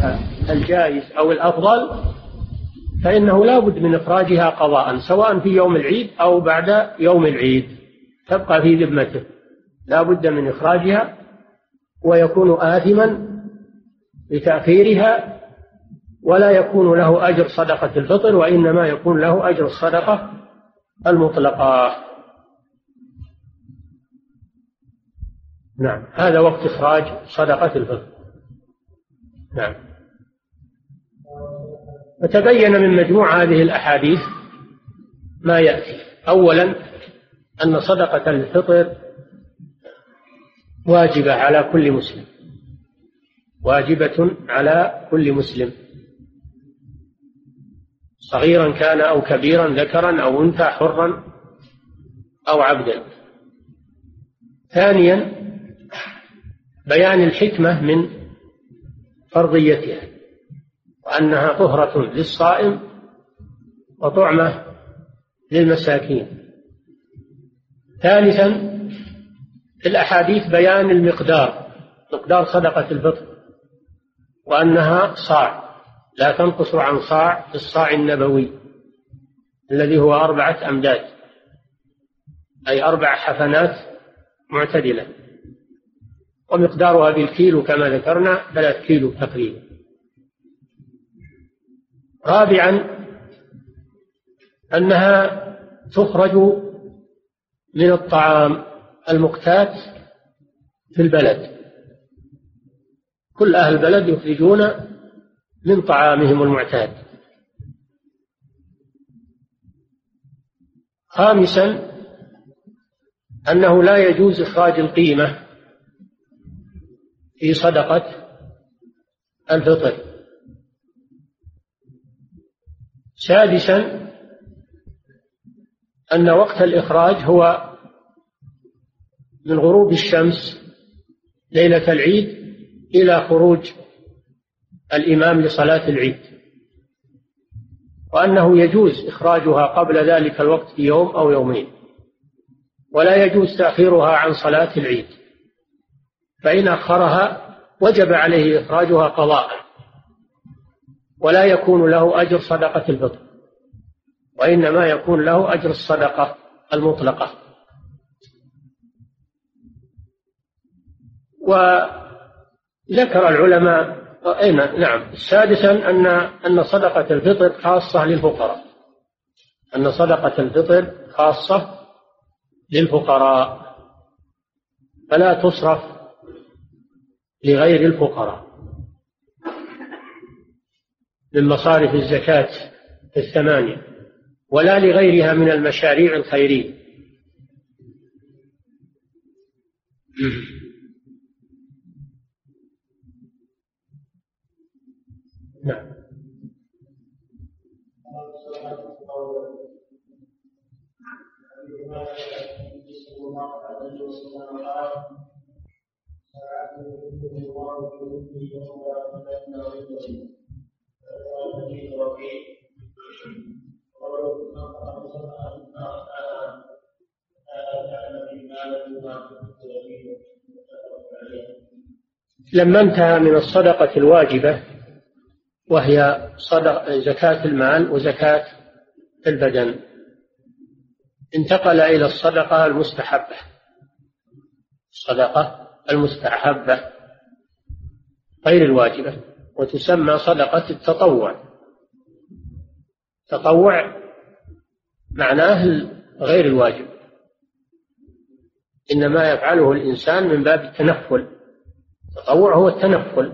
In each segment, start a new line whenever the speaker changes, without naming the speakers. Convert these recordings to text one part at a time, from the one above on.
كان الجائز أو الأفضل فإنه لا بد من إخراجها قضاء سواء في يوم العيد أو بعد يوم العيد. تبقى في ذمته. لا بد من إخراجها ويكون آثما بتأخيرها ولا يكون له أجر صدقة الفطر وإنما يكون له أجر الصدقة المطلقة. نعم. هذا وقت إخراج صدقة الفطر. نعم. فتبين من مجموع هذه الأحاديث ما يأتي. أولا أن صدقة الفطر واجبة على كل مسلم. واجبة على كل مسلم. صغيرا كان أو كبيرا ذكرا أو أنثى حرا أو عبدا. ثانيا بيان الحكمة من فرضيتها وأنها طهرة للصائم وطعمة للمساكين. ثالثا في الأحاديث بيان المقدار مقدار صدقة الفطر وأنها صاع لا تنقص عن صاع في الصاع النبوي الذي هو أربعة أمداد أي أربع حفنات معتدلة. ومقدارها بالكيلو كما ذكرنا ثلاث كيلو تقريبا. رابعا أنها تخرج من الطعام المقتات في البلد. كل أهل البلد يخرجون من طعامهم المعتاد. خامسا أنه لا يجوز إخراج القيمة في صدقة الفطر. سادسا أن وقت الإخراج هو من غروب الشمس ليلة العيد إلى خروج الإمام لصلاة العيد. وأنه يجوز إخراجها قبل ذلك الوقت بيوم أو يومين ولا يجوز تأخيرها عن صلاة العيد. فإن أخرها وجب عليه إخراجها قضاء ولا يكون له أجر صدقة الفطر وإنما يكون له أجر الصدقة المطلقة. وذكر العلماء أي نعم سادسا أن أن صدقة الفطر خاصة للفقراء أن صدقة الفطر خاصة للفقراء فلا تصرف لغير الفقراء من مصارف الزكاة الثمانية ولا لغيرها من المشاريع الخيرية. نعم. لما انتهى من الصدقة الواجبة وهي صدق زكاة المال وزكاة البدن انتقل إلى الصدقة المستحبة. الصدقة المستحبة غير الواجبة وتسمى صدقة التطوع. تطوع معناه غير الواجب. إنما يفعله الإنسان من باب التنفل. التطوع هو التنفل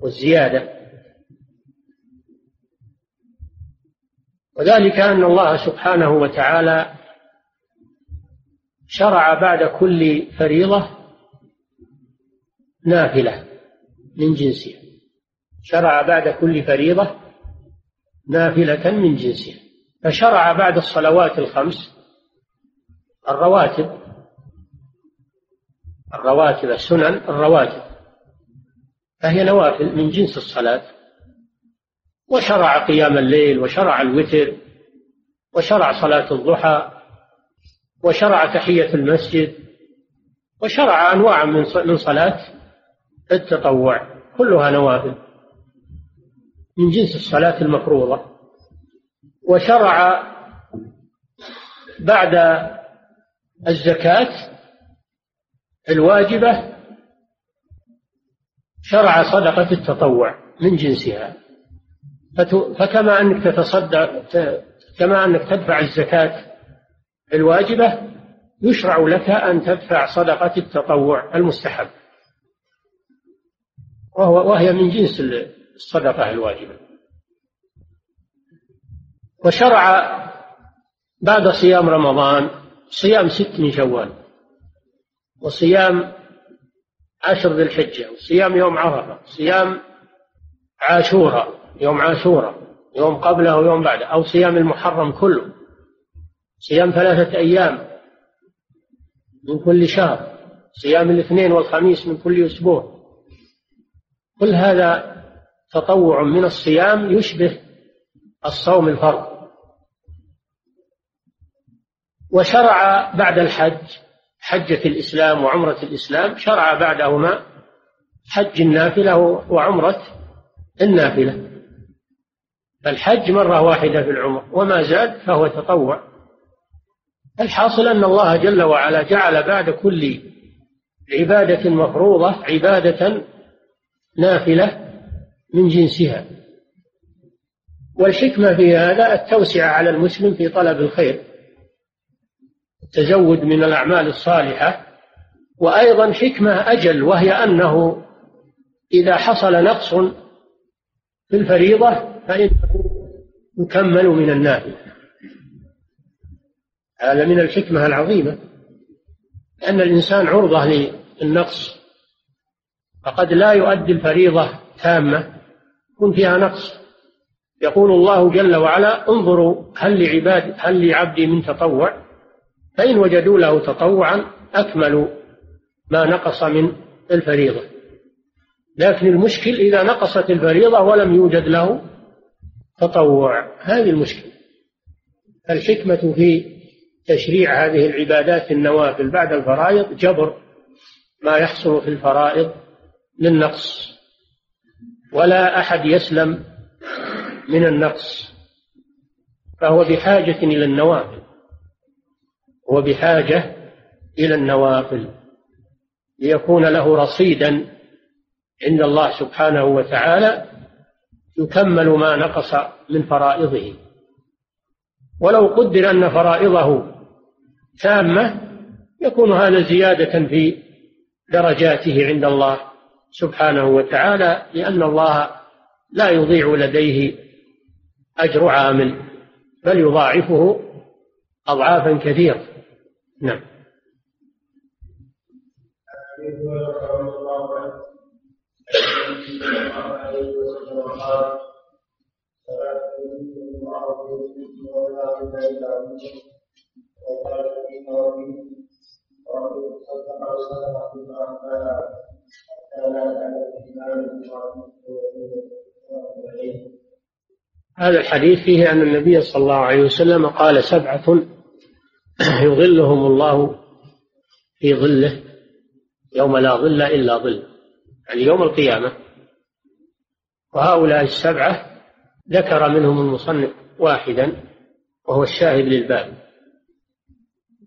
والزيادة. وذلك أن الله سبحانه وتعالى شرع بعد كل فريضة نافلة من جنسها. شرع بعد كل فريضة نافلة من جنسها. فشرع بعد الصلوات الخمس الرواتب الرواتب السنن الرواتب. فهي نوافل من جنس الصلاة. وشرع قيام الليل وشرع الوتر وشرع صلاة الضحى وشرع تحية المسجد وشرع أنواع من صلاة التطوع كلها نوافل من جنس الصلاة المفروضة. وشرع بعد الزكاة الواجبة شرع صدقة التطوع من جنسها. فكما أنك تتصدق كما أنك تدفع الزكاة الواجبة يشرع لك أن تدفع صدقة التطوع المستحب. وهو وهي من جنس الصدقة الواجبة. وشرع بعد صيام رمضان صيام ست من شوال وصيام عشر ذي الحجة وصيام يوم عرفة صيام عاشوراء يوم عاشوراء يوم قبله ويوم بعده أو صيام المحرم كله. صيام ثلاثة أيام من كل شهر صيام الاثنين والخميس من كل أسبوع. كل هذا تطوع من الصيام يشبه الصوم الفرض. وشرع بعد الحج حجة الإسلام وعمرة الإسلام شرع بعدهما حج النافلة وعمرة النافلة. الحج مرة واحدة في العمر وما زاد فهو تطوع. الحاصل أن الله جل وعلا جعل بعد كل عبادة مفروضة عبادة نافلة من جنسها. والحكمة في هذا التوسعة على المسلم في طلب الخير التزود من الأعمال الصالحة وأيضا حكمة أجل وهي أنه إذا حصل نقص في الفريضة فإنه يكمل من النافلة. هذا من الحكمة العظيمة أن الإنسان عرضة للنقص فقد لا يؤدي الفريضة تامة. يكون فيها نقص. يقول الله جل وعلا انظروا هل لعباد هل لعبدي من تطوع؟ فإن وجدوا له تطوعا أكملوا ما نقص من الفريضة. لكن المشكل إذا نقصت الفريضة ولم يوجد له تطوع. هذه المشكلة. الحكمة في تشريع هذه العبادات النوافل بعد الفرائض جبر ما يحصل في الفرائض. للنقص. ولا أحد يسلم من النقص. فهو بحاجة إلى النوافل. هو بحاجة إلى النوافل. ليكون له رصيدا عند الله سبحانه وتعالى يكمل ما نقص من فرائضه. ولو قدر أن فرائضه تامة يكون هذا زيادة في درجاته عند الله. سبحانه وتعالى لأن الله لا يضيع لديه أجر عامل بل يضاعفه أضعافا كثيرة. نعم. هذا الحديث فيه أن النبي صلى الله عليه وسلم قال سبعة يظلهم الله في ظله يوم لا ظل إلا ظل يعني يوم القيامة. وهؤلاء السبعة ذكر منهم المصنف واحدا وهو الشاهد للباب.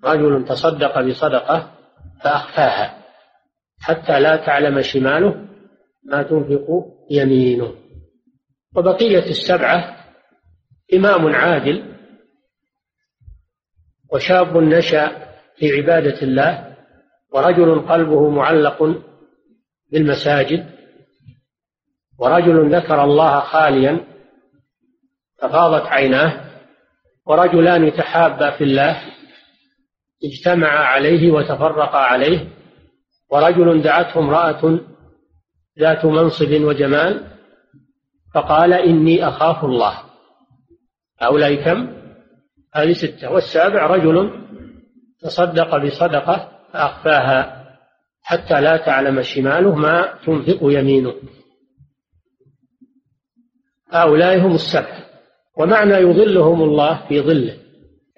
رجل تصدق بصدقة فأخفاها. حتى لا تعلم شماله ما تنفق يمينه. وبقية السبعة إمام عادل وشاب نشأ في عبادة الله ورجل قلبه معلق بالمساجد ورجل ذكر الله خاليا ففاضت عيناه ورجلان تحابا في الله اجتمعا عليه وتفرقا عليه ورجل دعته امرأة ذات منصب وجمال فقال إني أخاف الله. هؤلاء كم؟ هذه ستة. والسابع رجل تصدق بصدقة فأخفاها حتى لا تعلم شماله ما تنفق يمينه. هؤلاء هم السبعة ومعنى يظلهم الله في ظله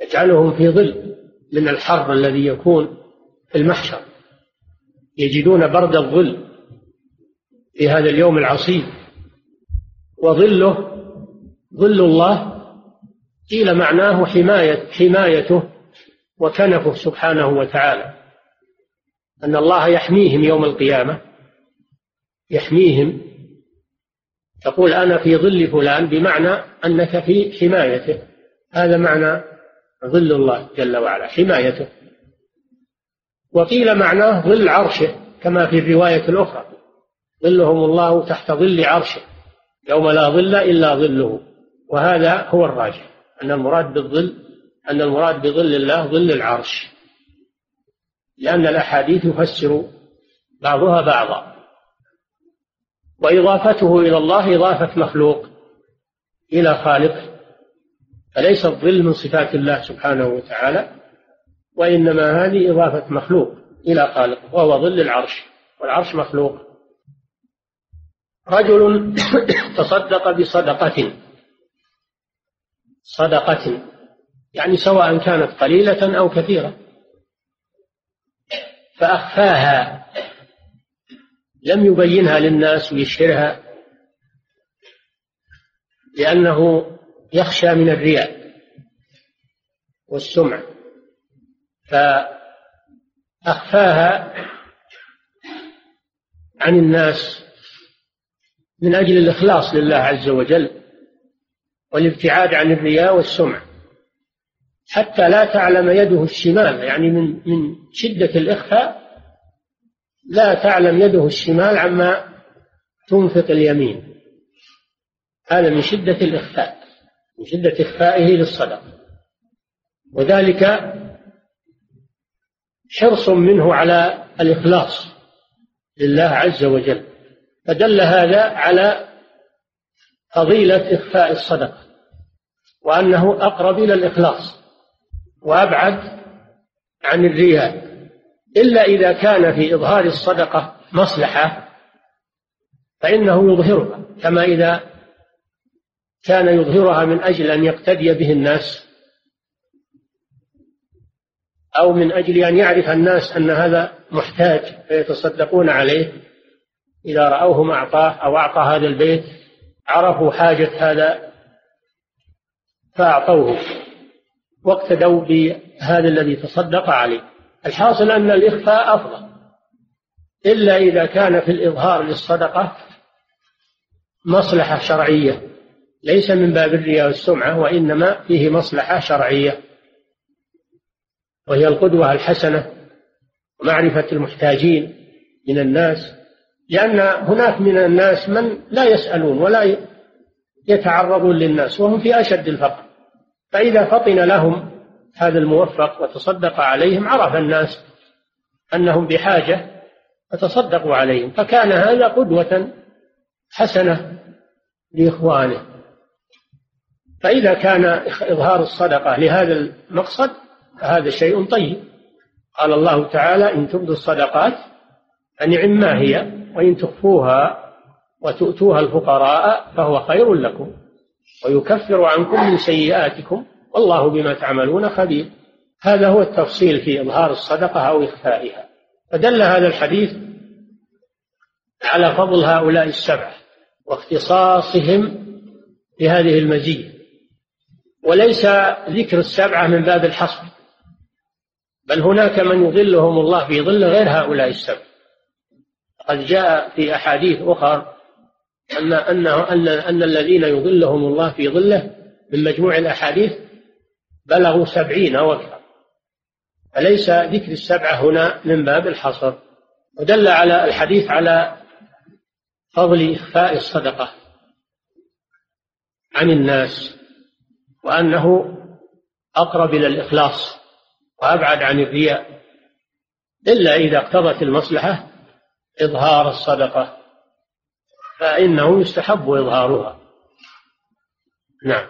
يجعلهم في ظل من الحر الذي يكون في المحشر. يجدون برد الظل في هذا اليوم العصيب. وظله ظل الله قيل معناه حماية حمايته وكنفه سبحانه وتعالى. أن الله يحميهم يوم القيامة يحميهم. تقول أنا في ظل فلان بمعنى أنك في حمايته. هذا معنى ظل الله جل وعلا حمايته. وقيل معناه ظل عرشه كما في الرواية الأخرى. ظلهم الله تحت ظل عرشه يوم لا ظل إلا ظله. وهذا هو الراجح أن المراد بالظل أن المراد بظل الله ظل العرش. لأن الأحاديث يفسر بعضها بعضا. وإضافته إلى الله إضافة مخلوق إلى خالقه. فليس الظل من صفات الله سبحانه وتعالى وإنما هذه إضافة مخلوق إلى خالقه وهو ظل العرش والعرش مخلوق. رجل تصدق بصدقة صدقة يعني سواء كانت قليلة أو كثيرة فأخفاها لم يبينها للناس ويشهرها لأنه يخشى من الرياء والسمع. فأخفاها عن الناس من أجل الإخلاص لله عز وجل والابتعاد عن الرياء والسمع حتى لا تعلم يده الشمال يعني من من شدة الإخفاء لا تعلم يده الشمال عما تنفق اليمين. هذا من شدة الإخفاء من شدة إخفائه للصدقة وذلك حرص منه على الإخلاص لله عز وجل فدل هذا على فضيلة إخفاء الصدقة وأنه أقرب إلى الإخلاص وأبعد عن الرياء إلا إذا كان في إظهار الصدقة مصلحة فإنه يظهرها كما إذا كان يظهرها من أجل أن يقتدي به الناس أو من أجل أن يعرف الناس أن هذا محتاج فيتصدقون عليه. إذا رأوه أعطاه أو أعطى هذا البيت عرفوا حاجة هذا فأعطوه. واقتدوا بهذا الذي تصدق عليه. الحاصل أن الإخفاء أفضل. إلا إذا كان في الإظهار للصدقة مصلحة شرعية ليس من باب الرياء والسمعة وإنما فيه مصلحة شرعية. وهي القدوة الحسنة ومعرفة المحتاجين من الناس لأن هناك من الناس من لا يسألون ولا يتعرضون للناس وهم في أشد الفقر. فإذا فطن لهم هذا الموفق وتصدق عليهم عرف الناس أنهم بحاجة فتصدقوا عليهم. فكان هذا قدوة حسنة لإخوانه. فإذا كان إظهار الصدقة لهذا المقصد فهذا شيء طيب. قال الله تعالى إن تبدوا الصدقات فنعم ما هي وإن تخفوها وتؤتوها الفقراء فهو خير لكم ويكفر عنكم من سيئاتكم والله بما تعملون خبير. هذا هو التفصيل في إظهار الصدقة أو إخفائها. فدل هذا الحديث على فضل هؤلاء السبعة واختصاصهم بهذه المزية. وليس ذكر السبعة من باب الحصر. بل هناك من يظلهم الله في ظل غير هؤلاء السبعة قد جاء في أحاديث أخرى أن أنه أن أن الذين يظلهم الله في ظله من مجموع الأحاديث بلغوا سبعين أو أكثر. فليس ذكر السبعة هنا من باب الحصر؟ ودل على الحديث على فضل إخفاء الصدقة عن الناس وأنه أقرب إلى الإخلاص. وأبعد عن الرياء إلا إذا اقتضت المصلحة إظهار الصدقة فإنه يستحب إظهارها. نعم.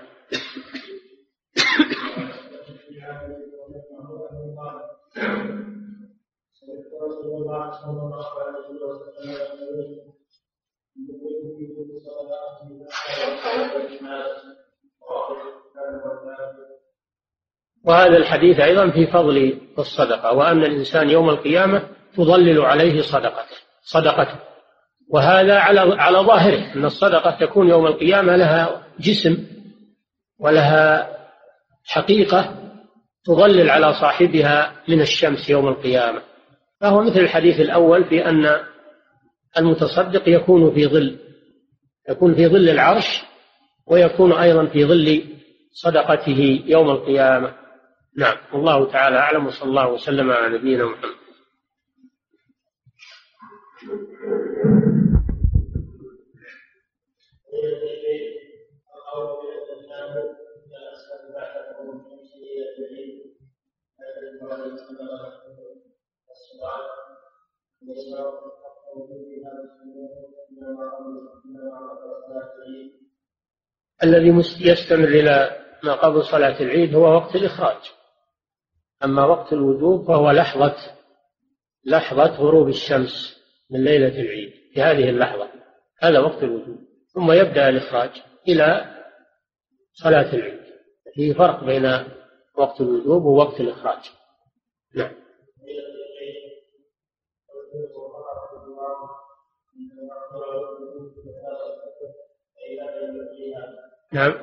وهذا الحديث أيضا في فضل الصدقة وأن الإنسان يوم القيامة تظلل عليه صدقته صدقته. وهذا على على ظاهره أن الصدقة تكون يوم القيامة لها جسم ولها حقيقة تظلل على صاحبها من الشمس يوم القيامة. فهو مثل الحديث الأول في أن المتصدق يكون في ظل يكون في ظل العرش ويكون أيضا في ظل صدقته يوم القيامة. نعم. والله تعالى أعلم وصلى الله وسلم على نبينا محمد. الذي يستمر إلى ما قبل صلاة العيد هو وقت الإخراج. أما وقت الوجوب فهو لحظة لحظة غروب الشمس من ليلة العيد في هذه اللحظة. هذا وقت الوجوب. ثم يبدأ الإخراج إلى صلاة العيد. في فرق بين وقت الوجوب ووقت الإخراج. نعم. نعم.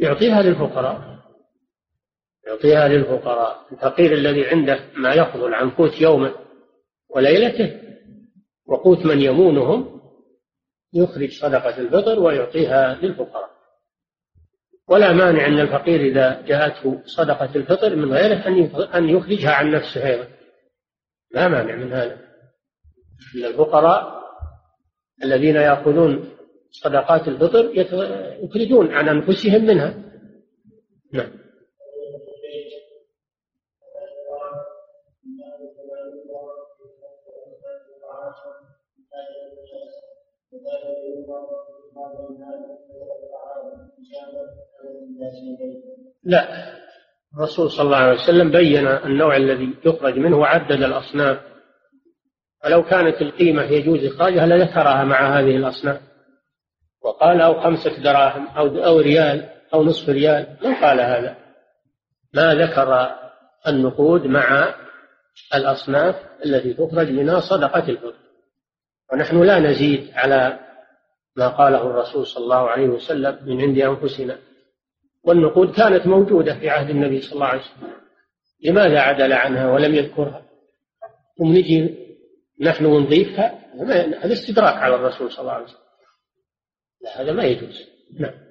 يعطيها للفقراء. يعطيها للفقراء. الفقير الذي عنده ما يفضل عن قوت يومه وليلته وقوت من يمونهم يخرج صدقة الفطر ويعطيها للفقراء. ولا مانع أن الفقير إذا جاءته صدقة الفطر من غيره أن يخرجها عن نفسه أيضا. لا مانع من هذا. إن الفقراء الذين يأخذون صدقات الفطر يخرجون عن أنفسهم منها. نعم. لا. الرسول صلى الله عليه وسلم بين النوع الذي يخرج منه وعدد الأصناف فلو كانت القيمة يجوز إخراجها لذكرها مع هذه الأصناف وقال أو خمسة دراهم أو أو ريال أو نصف ريال ما قال هذا؟ ما ذكر النقود مع الأصناف التي تخرج منها صدقة الفطر ونحن لا نزيد على ما قاله الرسول صلى الله عليه وسلم من عند أنفسنا. والنقود كانت موجودة في عهد النبي صلى الله عليه وسلم. لماذا عدل عنها ولم يذكرها؟ ثم نجي نحن ونضيفها هذا استدراك على الرسول صلى الله عليه وسلم. هذا ما يجوز. نعم.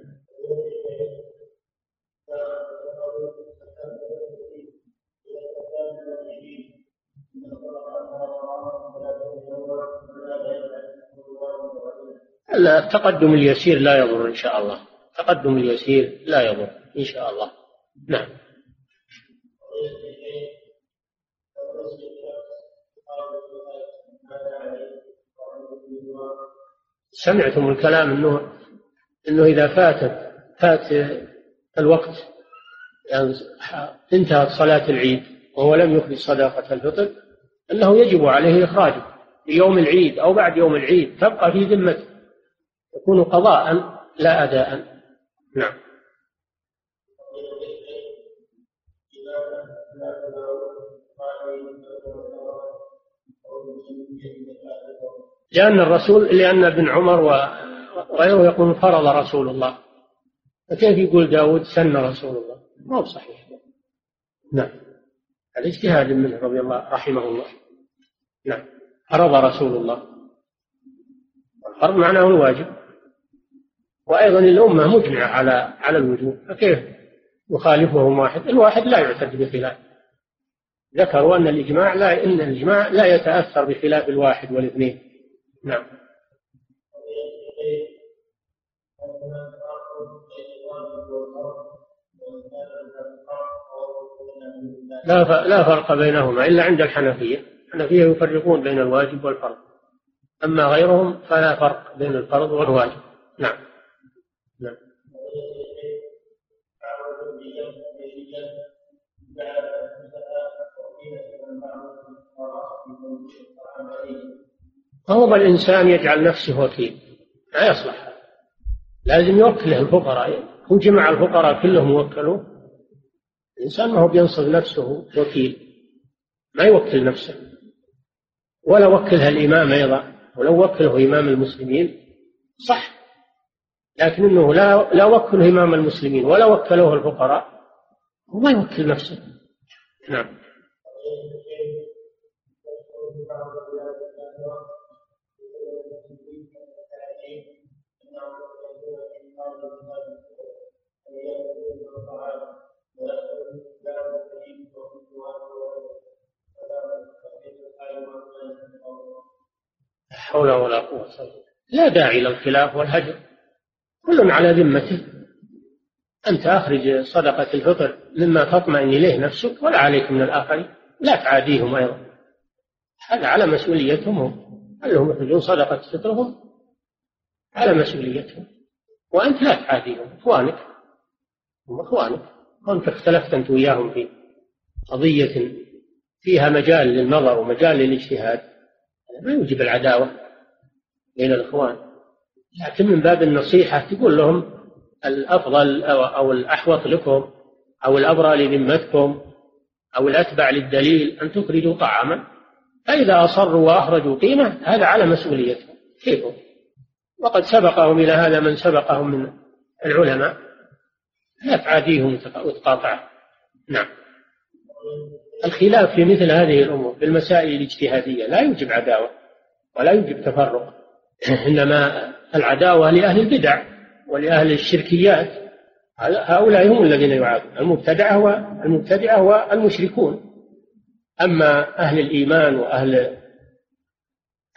التقدم اليسير لا يضر إن شاء الله. التقدم اليسير لا يضر إن شاء الله. نعم. سمعتم الكلام إنه إنه إذا فاتت فات الوقت يعني انتهت صلاة العيد وهو لم يخرج صدقة الفطر إنه يجب عليه إخراجه في يوم العيد أو بعد يوم العيد تبقى في ذمته يكون قضاء لا اداء. نعم. لأن الرسول لأن ابن عمر وغيره يقول فرض رسول الله. فكيف يقول داود سن رسول الله؟ ما هو صحيح. نعم. هذا اجتهاد منه رضي الله رحمه الله. نعم. فرض رسول الله. الفرض معناه الواجب. وأيضا الأمة مجمعة على على الوجوب. فكيف يخالفهم واحد؟ الواحد لا يعتد بخلاف. ذكروا أن الإجماع لا إن الإجماع لا يتأثر بخلاف الواحد والاثنين. نعم. لا لا فرق بينهما إلا عند الحنفية. الحنفية يفرقون بين الواجب والفرض. أما غيرهم فلا فرق بين الفرض والواجب. نعم. نعم. فهو الإنسان يجعل نفسه وكيل لا يصلح. لازم يوكله الفقراء هو جمع الفقراء كلهم وكلوا الإنسان ما هو بينصب نفسه وكيل ما يوكل نفسه. ولا وكلها الإمام أيضا ولو وكله إمام المسلمين صح لكن إنه لا لا وكله إمام المسلمين ولا وكله الفقراء هو ما يوكل نفسه. نعم. حول ولا قوة لا داعي للخلاف والهجر. كل على ذمته. أنت أخرج صدقة الفطر مما تطمئن إليه نفسك ولا عليك من الآخرين. لا تعاديهم أيضا. هذا على مسؤوليتهم. هم هل هم يخرجون صدقة فطرهم؟ على مسؤوليتهم. وأنت لا تعاديهم. إخوانك. هم إخوانك. وأنت اختلفت أنت وياهم في قضية فيها مجال للنظر ومجال للاجتهاد. ما يوجب العداوة. بين الإخوان. لكن من باب النصيحة تقول لهم الأفضل أو الأحوط لكم أو الأبرى لذمتكم أو الأتبع للدليل أن تخرجوا طعاما. فإذا أصروا وأخرجوا قيمة هذا على مسؤوليتهم. كيفهم وقد سبقهم إلى هذا من سبقهم من العلماء. لا تعاديهم وتقاطعهم نعم. الخلاف في مثل هذه الأمور في المسائل الاجتهادية لا يوجب عداوة ولا يوجب تفرق. إنما العداوة لأهل البدع ولأهل الشركيات. هؤلاء هم الذين يعادون المبتدعة والمبتدعة والمشركون. أما أهل الإيمان وأهل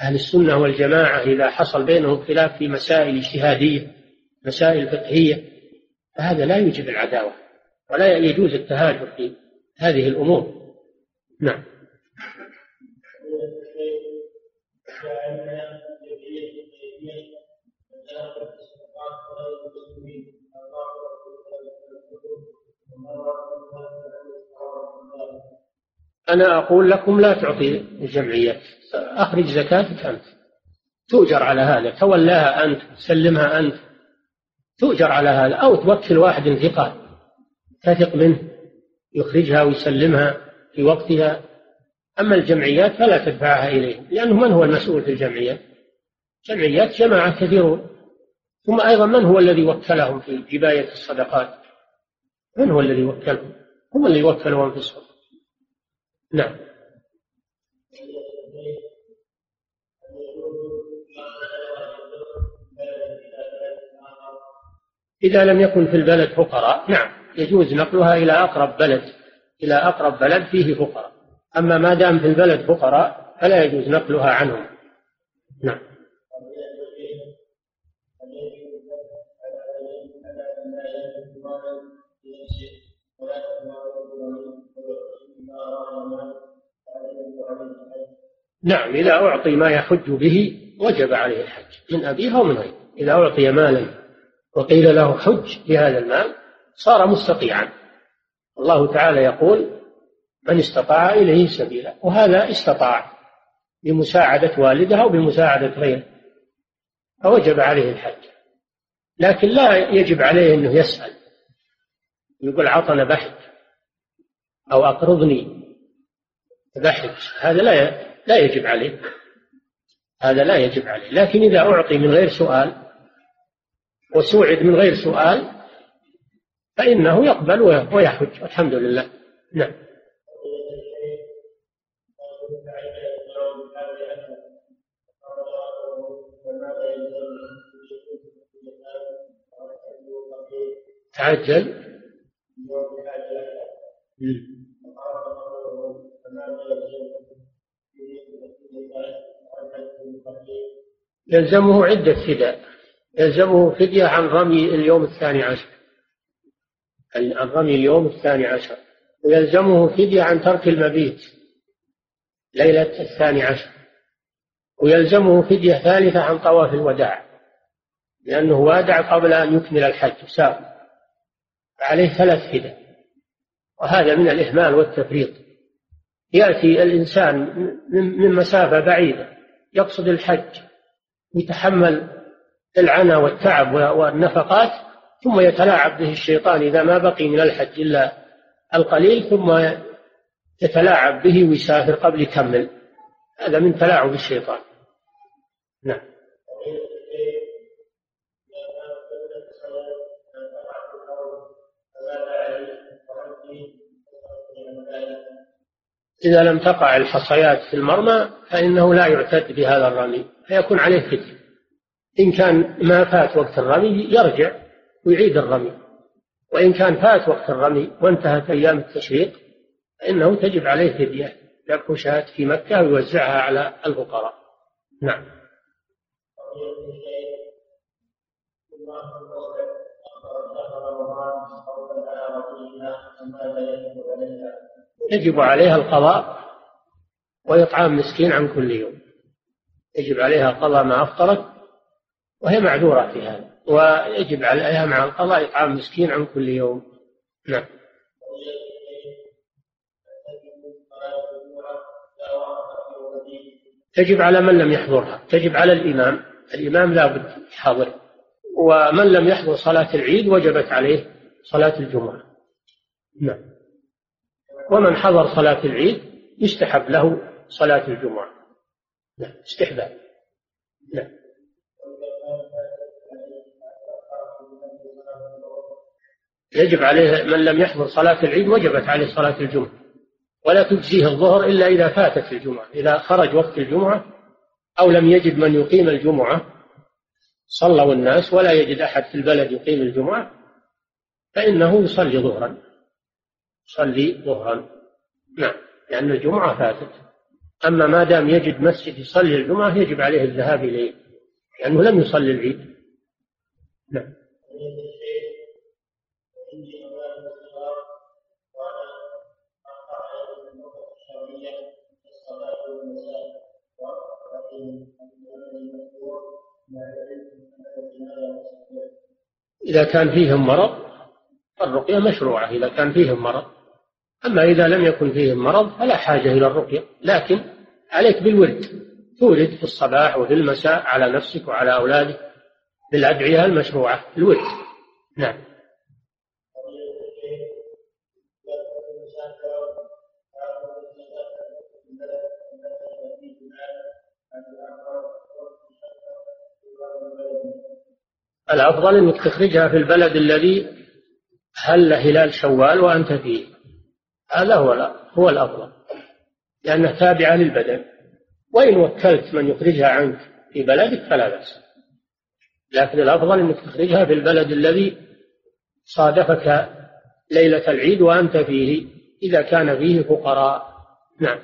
أهل السنة والجماعة إذا حصل بينهم خلاف في مسائل اجتهادية مسائل فقهية فهذا لا يوجب العداوة ولا يجوز التهاجر في هذه الأمور. نعم. أنا أقول لكم لا تعطي الجمعيات أخرج زكاتك أنت. تؤجر على هذا. تولاها أنت. سلمها أنت. تؤجر على هذا. أو توكل واحد ثقة تثق منه. يخرجها ويسلمها في وقتها. أما الجمعيات فلا تدفعها إليه. لأنه من هو المسؤول في الجمعيات جمعيات جماعة كثيرون. ثم أيضا من هو الذي وكلهم في جباية الصدقات؟ من هو الذي وكلهم؟ هم اللي وكلوا أنفسهم. نعم. إذا لم يكن في البلد فقراء نعم يجوز نقلها إلى أقرب بلد إلى أقرب بلد فيه فقراء. أما ما دام في البلد فقراء فلا يجوز نقلها عنهم. نعم. نعم إذا أعطي ما يحج به وجب عليه الحج من أبيه أو من غيره. إذا أعطي مالا وقيل له حج بهذا المال صار مستطيعا. الله تعالى يقول من استطاع إليه سبيلا. وهذا استطاع بمساعدة والده أو بمساعدة غيره. فوجب عليه الحج. لكن لا يجب عليه أنه يسأل. يقول عطنا بحث أو أقرضني بحث هذا لا لا يجب عليه. هذا لا يجب عليه. لكن إذا أعطي من غير سؤال وسوعد من غير سؤال فإنه يقبل ويحج. الحمد لله. نعم. تعجل. يلزمه عدة فداء. يلزمه فدية عن رمي اليوم الثاني عشر. عن رمي اليوم الثاني عشر. ويلزمه فدية عن ترك المبيت ليلة الثاني عشر. ويلزمه فدية ثالثة عن طواف الوداع. لأنه وادع قبل أن يكمل الحج ساب عليه ثلاث فدى وهذا من الإهمال والتفريط. يأتي الإنسان من مسافة بعيدة يقصد الحج يتحمل العنى والتعب والنفقات ثم يتلاعب به الشيطان إذا ما بقي من الحج إلا القليل ثم يتلاعب به ويسافر قبل يكمل. هذا من تلاعب الشيطان. نعم. إذا لم تقع الحصيات في المرمى فإنه لا يعتد بهذا الرمي فيكون عليه فدية إن كان ما فات وقت الرمي يرجع ويعيد الرمي. وإن كان فات وقت الرمي وانتهت أيام التشريق فإنه تجب عليه فدية ذبح في مكة ويوزعها على الفقراء. نعم. عليها القضاء وإطعام مسكين عن كل يوم. يجب عليها قضاء ما أفطرت وهي معذورة في هذا. ويجب عليها مع القضاء إطعام مسكين عن كل يوم. نعم. تجب على من لم يحضرها. تجب على الإمام. الإمام لا بد يحضر. ومن لم يحضر صلاة العيد وجبت عليه صلاة الجمعة. نعم. ومن حضر صلاة العيد يستحب له صلاة الجمعة. نعم استحباب. نعم. يجب عليه من لم يحضر صلاة العيد وجبت عليه صلاة الجمعة. ولا تجزيه الظهر إلا إذا فاتت الجمعة إذا خرج وقت الجمعة أو لم يجد من يقيم الجمعة. صلوا الناس ولا يجد أحد في البلد يقيم الجمعة فإنه يصلي ظهرا. يصلي ظهرا نعم لأن الجمعة فاتت أما ما دام يجد مسجد يصلي الجمعة يجب عليه الذهاب إليه لأنه لم يصلي العيد. نعم. إذا كان فيهم مرض الرقية مشروعة إذا كان فيهم مرض. أما إذا لم يكن فيهم مرض فلا حاجة إلى الرقية لكن عليك بالورد. تورد في الصباح وفي المساء على نفسك وعلى أولادك بالأدعية المشروعة الورد. نعم. الأفضل أنك تخرجها في البلد الذي هل هلال شوال وأنت فيه هذا هو هو الأفضل. لأنها تابعة للبدن. وإن وكلت من يخرجها عنك في بلدك فلا بأس. لكن الأفضل أنك تخرجها في البلد الذي صادفك ليلة العيد وأنت فيه إذا كان فيه فقراء. نعم.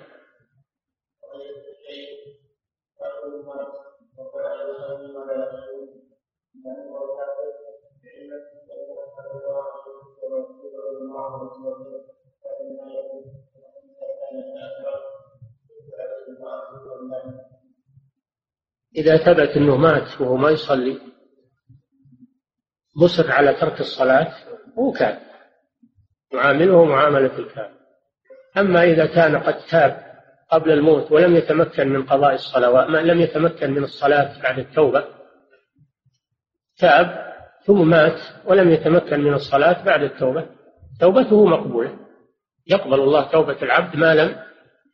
إذا ثبت أنه مات وهو ما يصلي مصر على ترك الصلاة هو كان يعامله معاملة الكافر. أما إذا كان قد تاب قبل الموت ولم يتمكن من قضاء الصلوات ما لم يتمكن من الصلاة بعد التوبة تاب ثم مات ولم يتمكن من الصلاة بعد التوبة توبته مقبولة. يقبل الله توبة العبد ما لم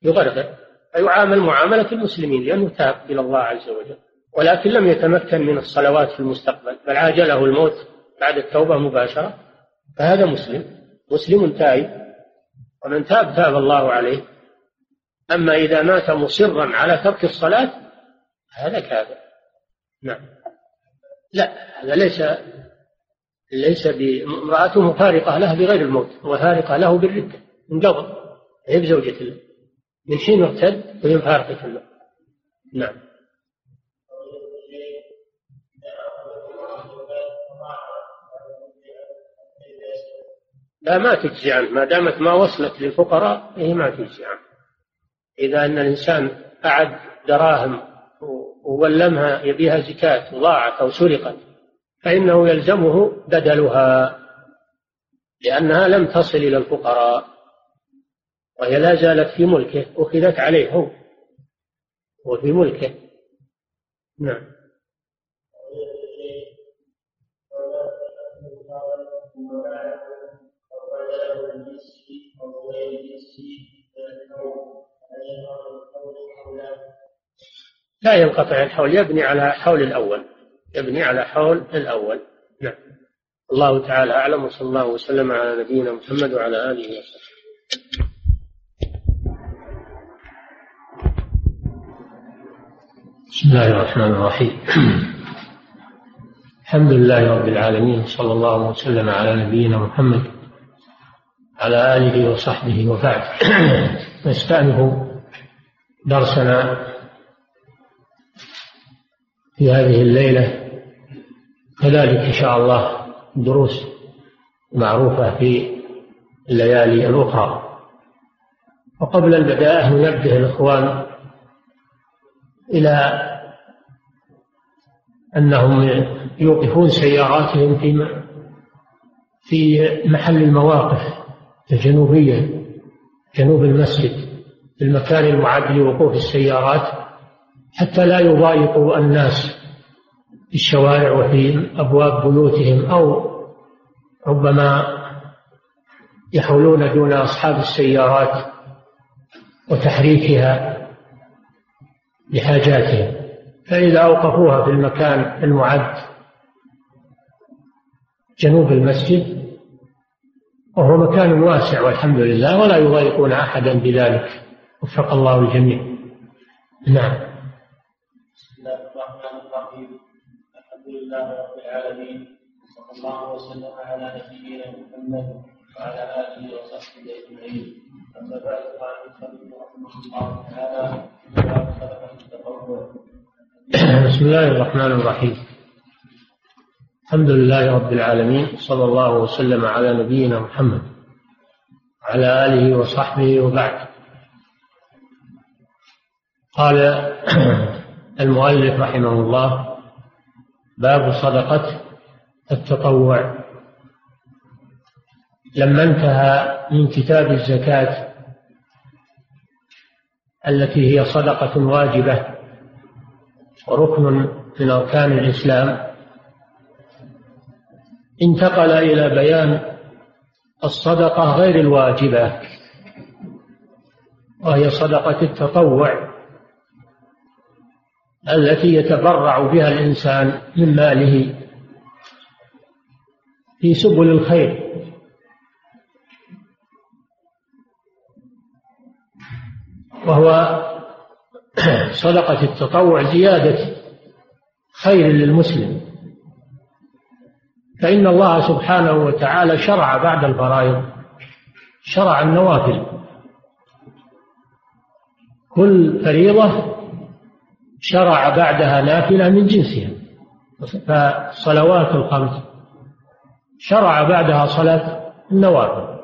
يغرغر. فيعامل معاملة المسلمين لأنه تاب إلى الله عز وجل ولكن لم يتمكن من الصلوات في المستقبل بل عاجله الموت بعد التوبة مباشرة. فهذا مسلم مسلم تائب ومن تاب تاب الله عليه. أما إذا مات مصرا على ترك الصلاة هذا كافر نعم. لا هذا ليس ليس بامرأته مفارقة له بغير الموت وفارقة له بالردة من قبل هي بزوجة الله. من حين ارتد وهي مفارقة له نعم. لا ما تجزي عنه ما دامت ما وصلت للفقراء هي ما تجزي عنه إذا أن الإنسان أعد دراهم وولمها يبيها زكاة وضاعت أو سرقت فإنه يلزمه بدلها لأنها لم تصل إلى الفقراء. وهي لا زالت في ملكه أخذت عليه هو. وفي ملكه. نعم. لا ينقطع الحول يبني على حول الأول. يبني على حول الأول. نعم. الله تعالى أعلم وصلى الله وسلم على نبينا محمد وعلى آله وصحبه. بسم الله الرحمن الرحيم. الحمد لله رب العالمين صلى الله وسلم على نبينا محمد على آله وصحبه وبعد. نستأنف درسنا في هذه الليلة. كذلك إن شاء الله دروس معروفة في الليالي الأخرى. وقبل البداءة ننبه الإخوان إلى أنهم يوقفون سياراتهم في في محل المواقف الجنوبية جنوب المسجد في المكان المعد لوقوف السيارات حتى لا يضايقوا الناس في الشوارع وفي أبواب بيوتهم أو ربما يحولون دون أصحاب السيارات وتحريكها. لحاجاتهم فإذا أوقفوها في المكان المعد جنوب المسجد وهو مكان واسع والحمد لله ولا يضايقون أحدا بذلك. وفق الله الجميع. نعم.
بسم الله الرحمن الرحيم. الحمد لله رب العالمين صلى الله وسلم على نبينا محمد وعلى آله وصحبه أجمعين. أما بعد قال المصنف رحمه الله تعالى
بسم الله الرحمن الرحيم. الحمد لله رب العالمين صلى الله وسلم على نبينا محمد وعلى آله وصحبه وبعد. قال المؤلف رحمه الله باب صدقة التطوع. لما انتهى من كتاب الزكاة التي هي صدقة واجبة وركن من أركان الإسلام انتقل إلى بيان الصدقة غير الواجبة وهي صدقة التطوع التي يتبرع بها الإنسان من ماله في سبل الخير. وهو صدقة التطوع زيادة خير للمسلم. فإن الله سبحانه وتعالى شرع بعد الفرائض شرع النوافل. كل فريضة شرع بعدها نافلة من جنسها. فالصلوات الخمس شرع بعدها صلاة النوافل.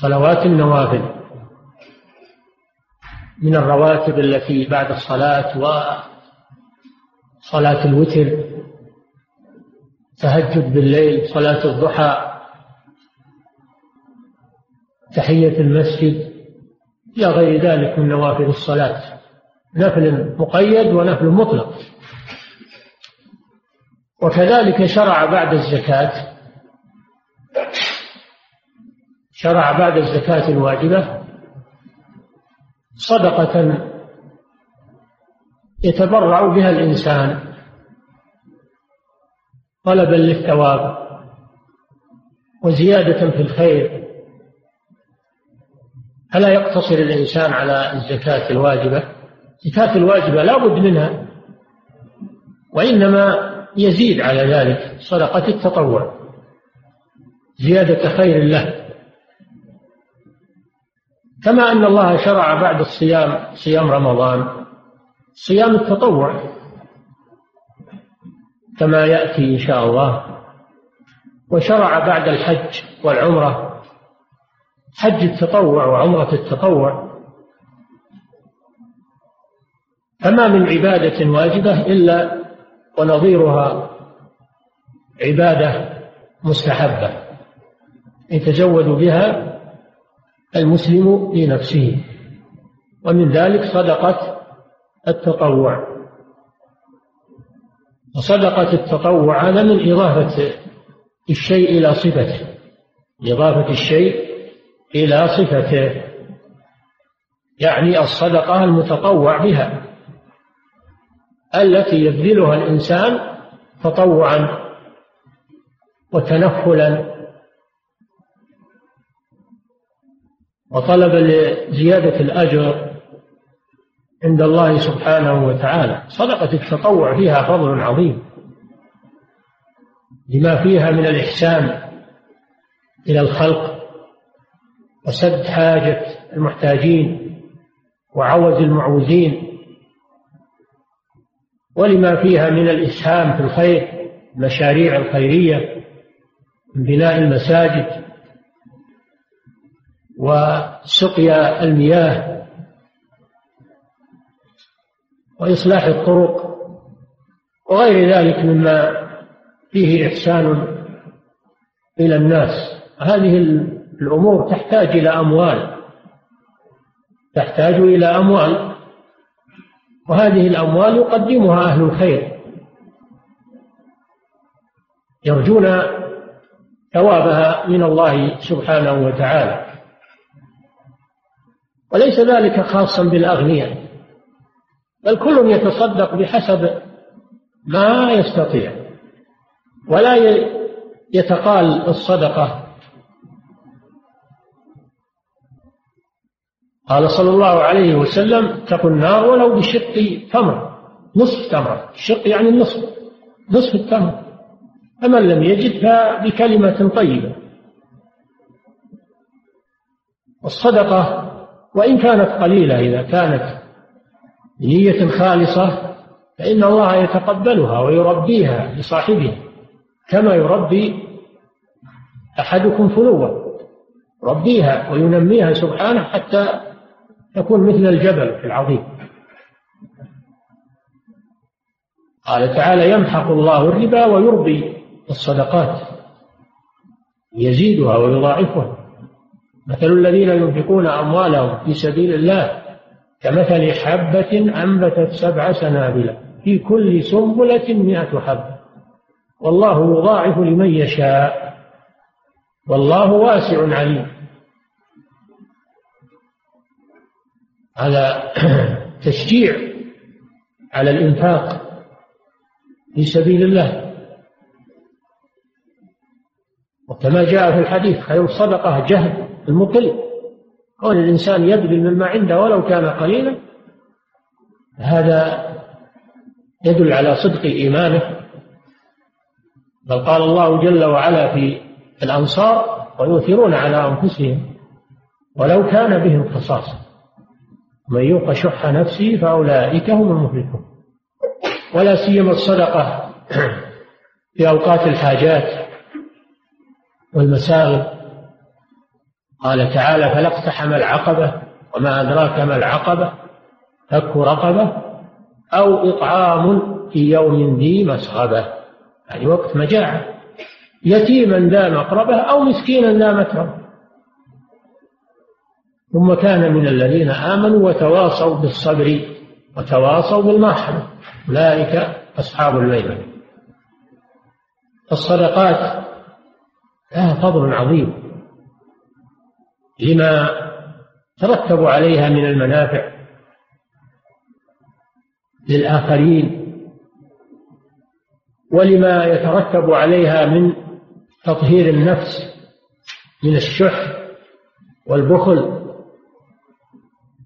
صلوات النوافل. من الرواتب التي بعد الصلاة وصلاة الوتر تهجد بالليل صلاة الضحى تحية المسجد إلى غير ذلك من نوافل الصلاة. نفل مقيد ونفل مطلق. وكذلك شرع بعد الزكاة شرع بعد الزكاة الواجبة صدقة يتبرع بها الإنسان طلبا للثواب وزيادة في الخير. فلا يقتصر الإنسان على الزكاة الواجبة؟ الزكاة الواجبة لا بد منها وإنما يزيد على ذلك صدقة التطوع زيادة خير له. كما أن الله شرع بعد الصيام صيام رمضان صيام التطوع كما يأتي إن شاء الله وشرع بعد الحج والعمرة حج التطوع وعمرة التطوع. فما من عبادة واجبة إلا ونظيرها عبادة مستحبة يتزود بها المسلم في نفسه. ومن ذلك صدقة التطوع. وصدقة التطوع هذا من إضافة الشيء إلى صفته. إضافة الشيء إلى صفته. يعني الصدقة المتطوع بها. التي يبذلها الإنسان تطوعا وتنفلا. وطلبا لزيادة الأجر عند الله سبحانه وتعالى. صدقة التطوع فيها فضل عظيم. لما فيها من الإحسان إلى الخلق وسد حاجة المحتاجين وعوز المعوزين. ولما فيها من الإسهام في الخير المشاريع الخيرية من بناء المساجد وسقيا المياه وإصلاح الطرق وغير ذلك مما فيه إحسان إلى الناس. هذه الأمور تحتاج إلى أموال تحتاج إلى أموال وهذه الأموال يقدمها أهل الخير. يرجون ثوابها من الله سبحانه وتعالى. وليس ذلك خاصا بالأغنياء بل كل يتصدق بحسب ما يستطيع ولا يتقال الصدقة. قال صلى الله عليه وسلم اتقوا النار ولو بشق تمر. نصف تمر. الشق يعني النصف. نصف التمر. فمن لم يجد فبكلمة طيبة. الصدقة وإن كانت قليلة إذا كانت بنية خالصة فإن الله يتقبلها ويربيها لصاحبها كما يربي أحدكم فلوة. ربيها وينميها سبحانه حتى تكون مثل الجبل العظيم. قال تعالى يمحق الله الربا ويربي الصدقات يزيدها ويضاعفها. مثل الذين ينفقون أموالهم في سبيل الله كمثل حبة أنبتت سبع سنابل في كل سنبلة مئة حبة والله يضاعف لمن يشاء. والله واسع عليم. هذا تشجيع على الإنفاق في سبيل الله. وكما جاء في الحديث خير الصدقة جهد. المقل كون الإنسان يبذل مما عنده ولو كان قليلا. هذا يدل على صدق إيمانه. بل قال الله جل وعلا في الأنصار ويؤثرون على أنفسهم ولو كان بهم خصاصة. من يوق شح نفسه فأولئك هم المفلحون. ولا سيما الصدقة في أوقات الحاجات والمسائل قال تعالى فلاقتحم العقبة وما أدراك ما العقبة فك رقبة أو إطعام في يوم ذي مسغبة. يعني وقت مجاعة. يتيما ذا مقربة أو مسكينا ذا متربة. ثم كان من الذين آمنوا وتواصوا بالصبر وتواصوا بالمرحمة. أولئك أصحاب الميمنة. الصدقات لها فضل عظيم. لما ترتب عليها من المنافع للآخرين ولما يترتب عليها من تطهير النفس من الشح والبخل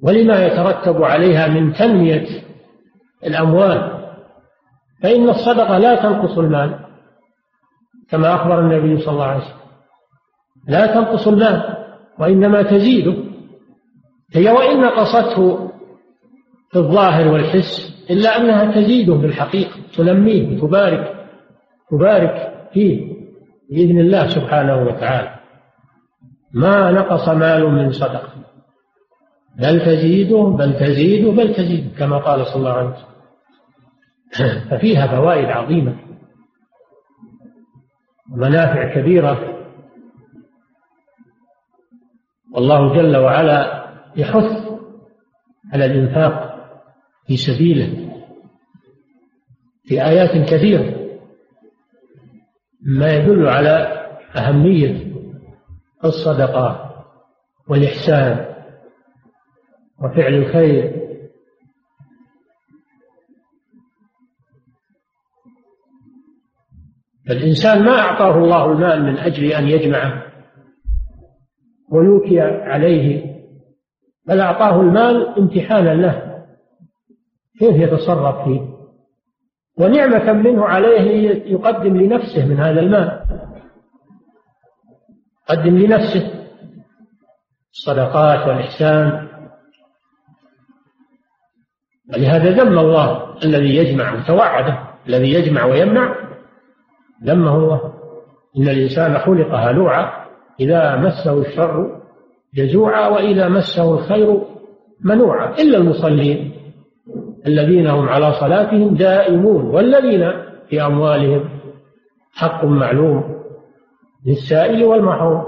ولما يترتب عليها من تنمية الأموال فإن الصدقة لا تنقص المال كما أخبر النبي صلى الله عليه وسلم. لا تنقص المال. وإنما تزيده هي وإن نقصته في الظاهر والحس إلا أنها تزيده بالحقيقة تنميه تبارك تبارك فيه بإذن الله سبحانه وتعالى. ما نقص مال من صدقة. بل تزيده بل تزيده بل تزيده كما قال صلى الله عليه وسلم. ففيها فوائد عظيمة. ومنافع كبيرة. والله جل وعلا يحث على الإنفاق في سبيله في آيات كثيرة ما يدل على أهمية الصدقات والإحسان وفعل الخير. فالإنسان ما أعطاه الله المال من أجل أن يجمعه. ويوكي عليه بل أعطاه المال امتحانا له. كيف يتصرف فيه؟ ونعمة منه عليه يقدم لنفسه من هذا المال. يقدم لنفسه الصدقات والإحسان. ولهذا ذم الله الذي يجمع وتوعده الذي يجمع ويمنع. ذمه الله. إن الإنسان خلق هلوعا إذا مسه الشر جزوعا وإذا مسه الخير منوعا إلا المصلين الذين هم على صلاتهم دائمون والذين في أموالهم حق معلوم للسائل والمحروم.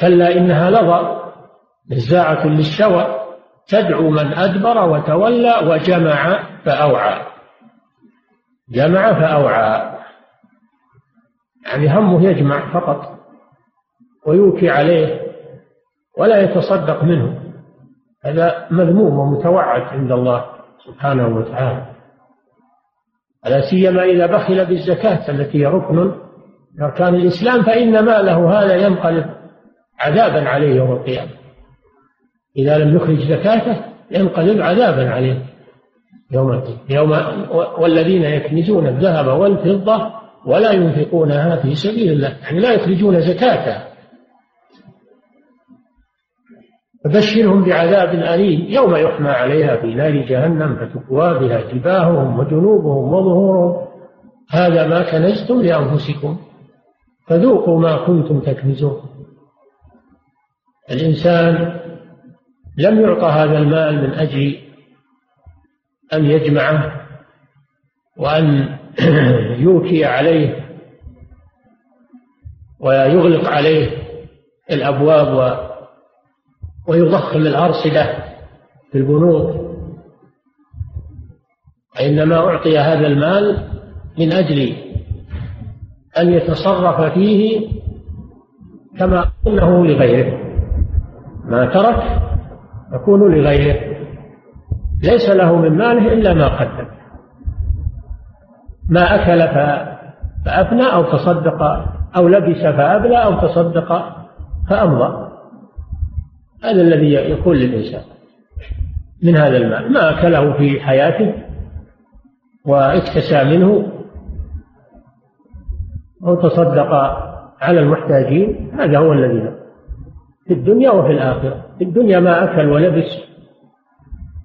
كلا إنها لظى نزاعة للشوى تدعو من أدبر وتولى وجمع فأوعى. جمع فأوعى. يعني همه يجمع فقط ويوكي عليه ولا يتصدق منه. هذا مذموم ومتوعد عند الله سبحانه وتعالى. لا سيما إذا بخل بالزكاة التي هي ركن من أركان الإسلام فإن ماله هذا ينقلب عذابا عليه يوم القيامة. إذا لم يخرج زكاته ينقلب عذابا عليه يوم يوم والذين يكنزون الذهب والفضة ولا ينفقونها في سبيل الله يعني لا يخرجون زكاتها فبشرهم بعذاب أليم يوم يحمى عليها في نار جهنم فتكوى بها جباههم وجنوبهم وظهورهم. هذا ما كنزتم لأنفسكم فذوقوا ما كنتم تكنزون. الإنسان لم يعطى هذا المال من أجل أن يجمعه وأن يوكي عليه ويغلق عليه الأبواب ويضخم الأرصدة في البنوك. وإنما أعطي هذا المال من أجل أن يتصرف فيه كما أنه لغيره. ما ترك يكون لغيره. ليس له من ماله إلا ما قدم. ما أكل فأفنى أو تصدق أو لبس فأبلى أو تصدق فأمضى. هذا الذي يكون للإنسان من هذا المال. ما أكله في حياته واكتسى منه أو تصدق على المحتاجين هذا هو الذي في الدنيا وفي الآخرة. في الدنيا ما أكل ولبس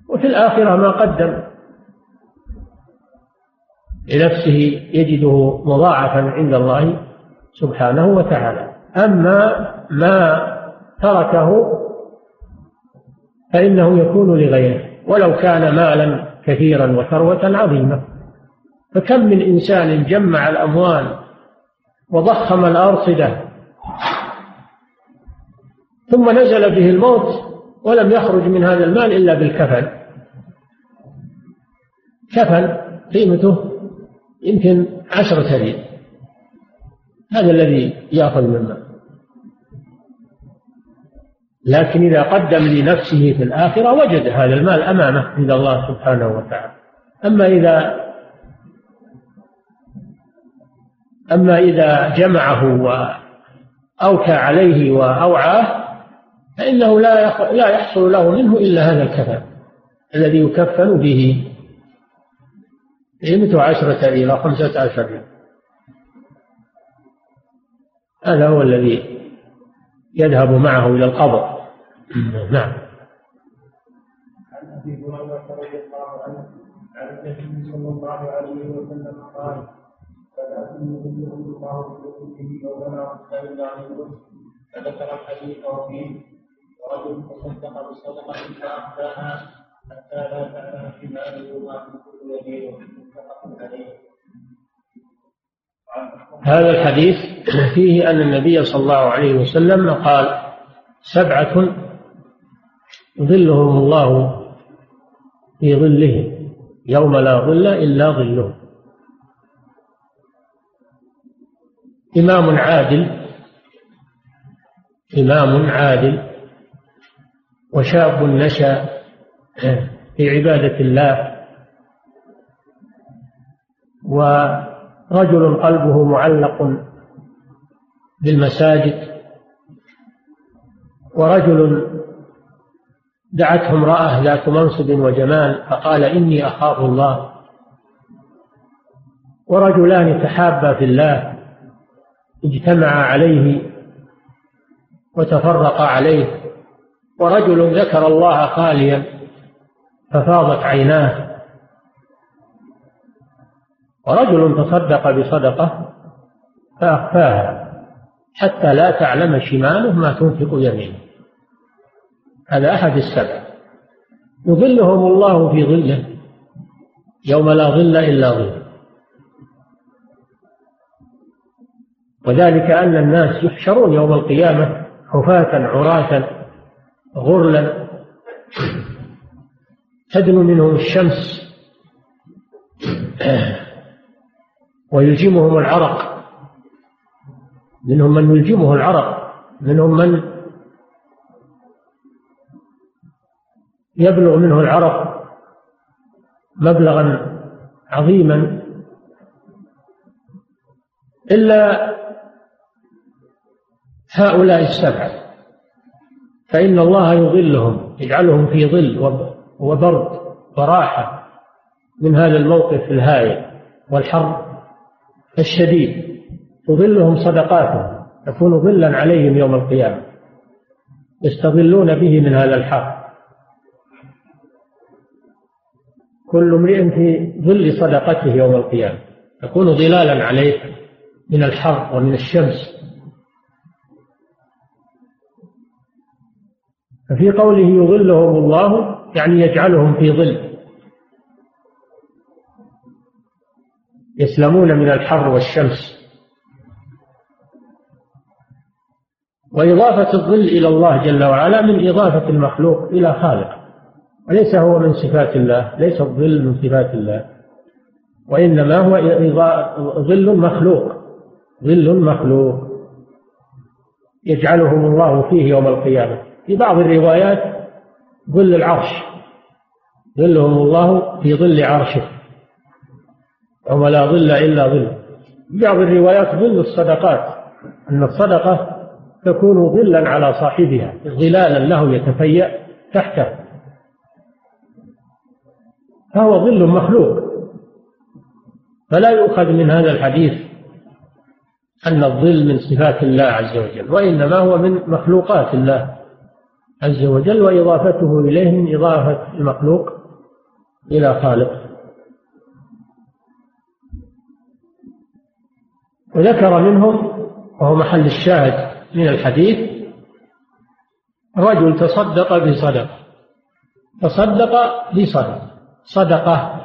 وفي الآخرة ما قدم. لنفسه يجده مضاعفا عند الله سبحانه وتعالى. أما ما تركه فإنه يكون لغيره ولو كان مالا كثيرا وثروة عظيمة. فكم من إنسان جمع الأموال وضخم الأرصدة ثم نزل به الموت ولم يخرج من هذا المال إلا بالكفن. كفن قيمته يمكن عشرة ريال هذا الذي يأخذ من المال لكن إذا قدم لنفسه في الآخرة وجد هذا المال أمامه عند الله سبحانه وتعالى. أما إذا أما إذا جمعه وأوكى عليه وأوعاه فإنه لا لا يحصل له منه إلا هذا الكفن الذي يكفن به قيمته عشرة إلى خمسة عشر هذا هو الذي يذهب معه إلى القبر نعم
عن ابي هريره رضي الله عنه عن النبي صلى الله عليه وسلم قال فلا الله ظله فذكر الحديث وفيه ورجل تصدق بصدقه فاخفاها حتى لا تعلم ما
هذا الحديث فيه أن النبي صلى الله عليه وسلم قال سبعة يظلهم الله في ظله يوم لا ظل إلا ظله. إمام عادل إمام عادل وشاب نشأ في عبادة الله ورجل قلبه معلق بالمساجد ورجل دعته امرأة ذات منصب وجمال فقال إني أخاف الله. ورجلان تحابا في الله اجتمعا عليه وتفرقا عليه. ورجل ذكر الله خاليا ففاضت عيناه. ورجل تصدق بصدقة فأخفاها حتى لا تعلم شماله ما تنفق يمينه. هذا أحد السبع يظلهم الله في ظله يوم لا ظل إلا ظله. وذلك أن الناس يحشرون يوم القيامة حفاة عراة غرلا تدنو منهم الشمس. ويلجمهم العرق. منهم من يلجمه العرق. منهم من يبلغ منه العرق مبلغا عظيما. إلا هؤلاء السبعة فإن الله يظلهم يجعلهم في ظل وبرد وراحة من هذا الموقف الهائل والحر. الشديد تظلهم صدقاتهم تكون ظلا عليهم يوم القيامة. يستظلون به من هذا الحر كل امرئ في ظل صدقته يوم القيامة. تكون ظلالا عليه من الحر ومن الشمس. ففي قوله يظلهم الله يعني يجعلهم في ظل. يسلمون من الحر والشمس. وإضافة الظل إلى الله جل وعلا من إضافة المخلوق إلى خالق. وليس هو من صفات الله ليس الظل من صفات الله. وإنما هو ظل مخلوق ظل مخلوق. يجعلهم الله فيه يوم القيامة. في بعض الروايات ظل العرش ظلهم الله في ظل عرشه. يوم لا ظل إلا ظل. بعض الروايات ظل الصدقات أن الصدقة تكون ظلا على صاحبها ظلالا له يتفيأ تحته. فهو ظل مخلوق. فلا يؤخذ من هذا الحديث أن الظل من صفات الله عز وجل وإنما هو من مخلوقات الله عز وجل وإضافته إليه من إضافة المخلوق إلى خالق. وذكر منهم وهو محل الشاهد من الحديث رجل تصدق بصدقة تصدق بصدقة صدقة.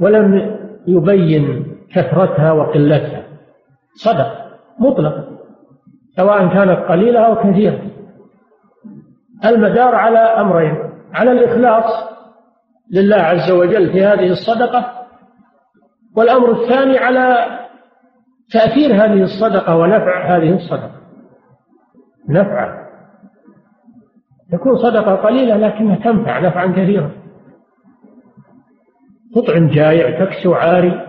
ولم يبين كثرتها وقلتها. صدق مطلق سواء كانت قليلة أو كثيرة. المدار على أمرين على الإخلاص لله عز وجل في هذه الصدقة والأمر الثاني على تأثير هذه الصدقة ونفع هذه الصدقة. نفع. تكون صدقة قليلة لكنها تنفع نفعا كثيرا. تطعم جائع تكسو عاري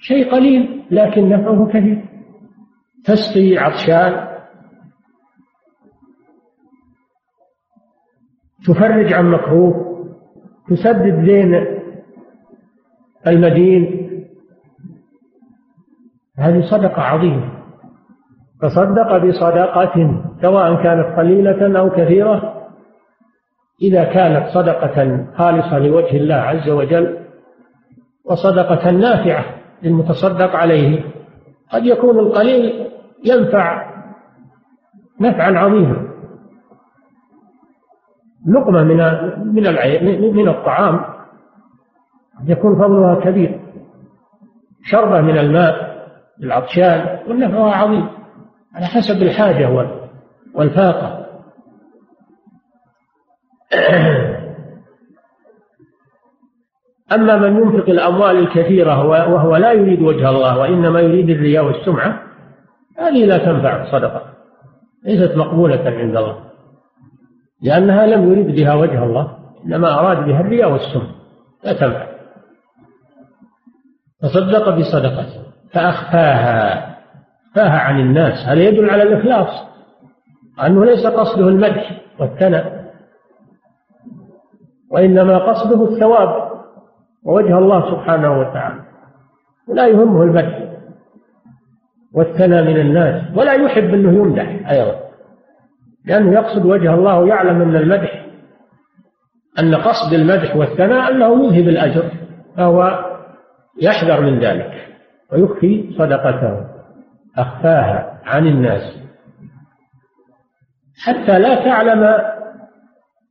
شيء قليل لكن نفعه كثير. تسقي عطشان. تفرج عن مكروه. تسدد دين المدين. هذه صدقة عظيمة. تصدق بصدقة سواء كانت قليلة أو كثيرة إذا كانت صدقة خالصة لوجه الله عز وجل وصدقة نافعة للمتصدق عليه قد يكون القليل ينفع نفعا عظيما. لقمة من من من الطعام يكون فضلها كبير. شربة من الماء للعطشان ونفعها عظيم على حسب الحاجة والفاقة. أما من ينفق الأموال الكثيرة وهو لا يريد وجه الله وإنما يريد الرياء والسمعة هذه لا تنفع الصدقة ليست مقبولة عند الله. لأنها لم يرد بها وجه الله إنما أراد بها الرياء والسم لا تنفع. تصدق بصدقته. فأخفاها أخفاها عن الناس. هذا يدل على الإخلاص أنه ليس قصده المدح والثناء وإنما قصده الثواب ووجه الله سبحانه وتعالى. ولا يهمه المدح والثناء من الناس ولا يحب أنه يمدح أيضا لأنه يقصد وجه الله ويعلم أن المدح أن قصد المدح والثناء أنه يذهب الأجر فهو يحذر من ذلك. ويخفي صدقته أخفاها عن الناس. حتى لا تعلم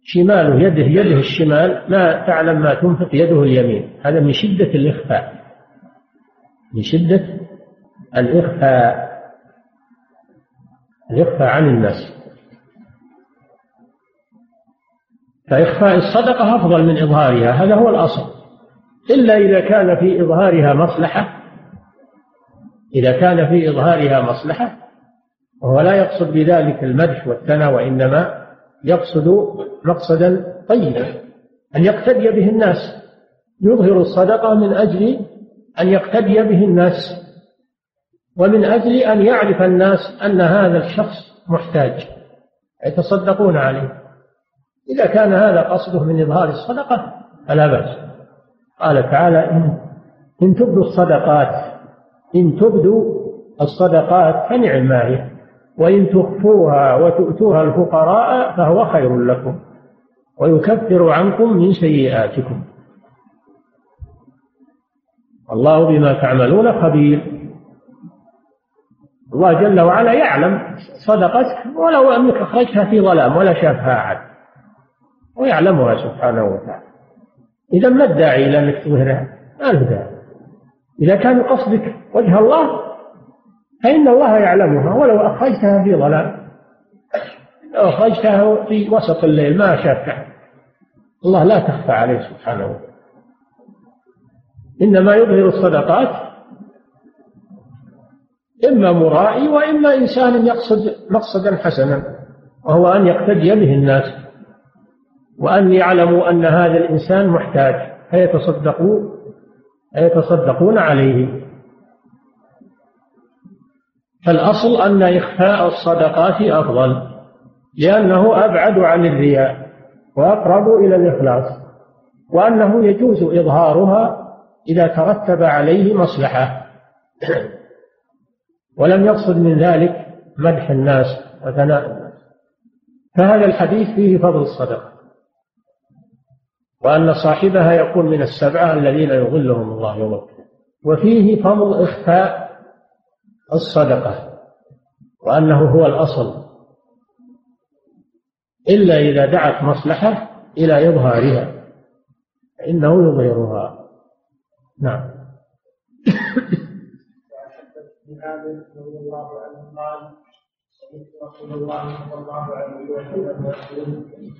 شماله يده يده الشمال ما تعلم ما تنفق يده اليمين. هذا من شدة الإخفاء. من شدة الإخفاء. الإخفاء عن الناس. فإخفاء الصدقة أفضل من إظهارها هذا هو الأصل. إلا إذا كان في إظهارها مصلحة إذا كان في إظهارها مصلحة وهو لا يقصد بذلك المدح والثناء وإنما يقصد مقصدا طيبا أن يقتدي به الناس. يظهر الصدقة من أجل أن يقتدي به الناس ومن أجل أن يعرف الناس أن هذا الشخص محتاج يتصدقون عليه. إذا كان هذا قصده من إظهار الصدقة فلا بأس. قال تعالى إن, إن تبدوا الصدقات إن تبدوا الصدقات فنعم هي وإن تخفوها وتؤتوها الفقراء فهو خير لكم ويكفر عنكم من سيئاتكم. الله بما تعملون خبير. الله جل وعلا يعلم صدقتك ولو أنك أخرجتها في ظلام ولا شافها احد ويعلمها سبحانه وتعالى. إذا ما الداعي إلى أنك تظهرها؟ ما له داعي. إذا كان قصدك وجه الله فإن الله يعلمها ولو أخرجتها في ظلام لو أخرجتها في وسط الليل ما شافها الله لا تخفى عليه سبحانه. إنما يظهر الصدقات إما مرائي وإما إنسان يقصد مقصدا حسنا وهو أن يقتدي به الناس. وأن يعلموا أن هذا الإنسان محتاج فيتصدقوا فيتصدقون عليه. فالأصل أن إخفاء الصدقات أفضل لأنه أبعد عن الرياء وأقرب إلى الإخلاص وأنه يجوز إظهارها إذا ترتب عليه مصلحة. ولم يقصد من ذلك مدح الناس وثناء الناس. فهذا الحديث فيه فضل الصدقة. وأن صاحبها يكون من السبعة الذين يظلهم الله يوم القيامة. وفيه فضل إخفاء الصدقة وأنه هو الأصل. إلا إذا دعت مصلحة إلى إظهارها فإنه يظهرها. نعم.
رضي الله عنه قال رسول الله صلى الله عليه وسلم.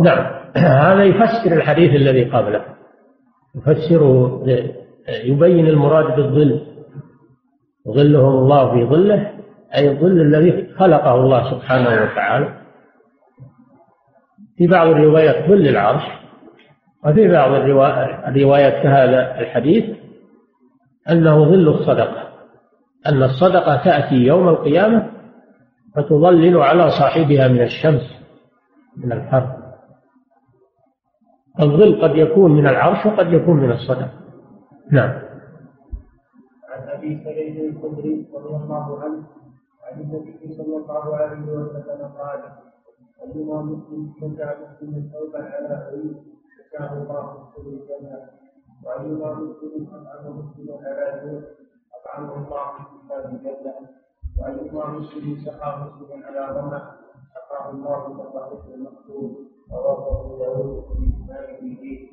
نعم. هذا يفسر الحديث الذي قبله. يفسره يبين المراد بالظل. ظلهم الله في ظله أي الظل الذي خلقه الله سبحانه وتعالى. في بعض الروايات ظل العرش وفي بعض الروايات كهذا الحديث أنه ظل الصدقة. أن الصدقة تأتي يوم القيامة فتظلل على صاحبها من الشمس من الحر. الظل قد يكون من العرش وقد يكون من الصدقة نعم.
عن أبي سعيد الخدري رضي الله عنه عن النبي صلى الله عليه وسلم قال أيما مسلم شجع مسلم ثوبا على عيد كان الله مسلم الجنة وأيما مسلم أطعم مسلما على جوع أطعمه الله كتاب الجنة وأيما مسلم سقى مسلما على رمى سقاه الله الرحيق المقصود رواه أبو داود في إسناده.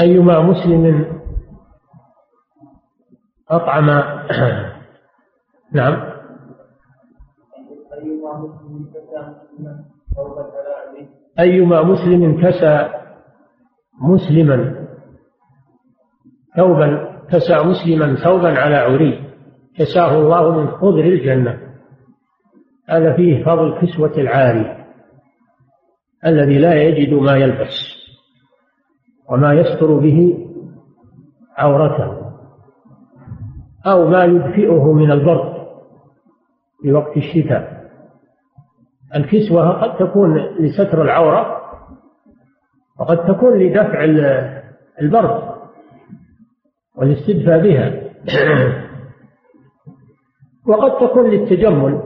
أيما مسلم أطعم نعم.
أيما مسلم كسى مسلما
أيما مسلم كسى مسلما ثوبا كسى مسلما ثوبا على عري كساه الله من خضر الجنة. هذا فيه فضل كسوة العاري الذي لا يجد ما يلبس وما يستر به عورته أو ما يدفئه من البرد في وقت الشتاء. الكسوة قد تكون لستر العورة وقد تكون لدفع البرد والاستدفاء بها. وقد تكون للتجمل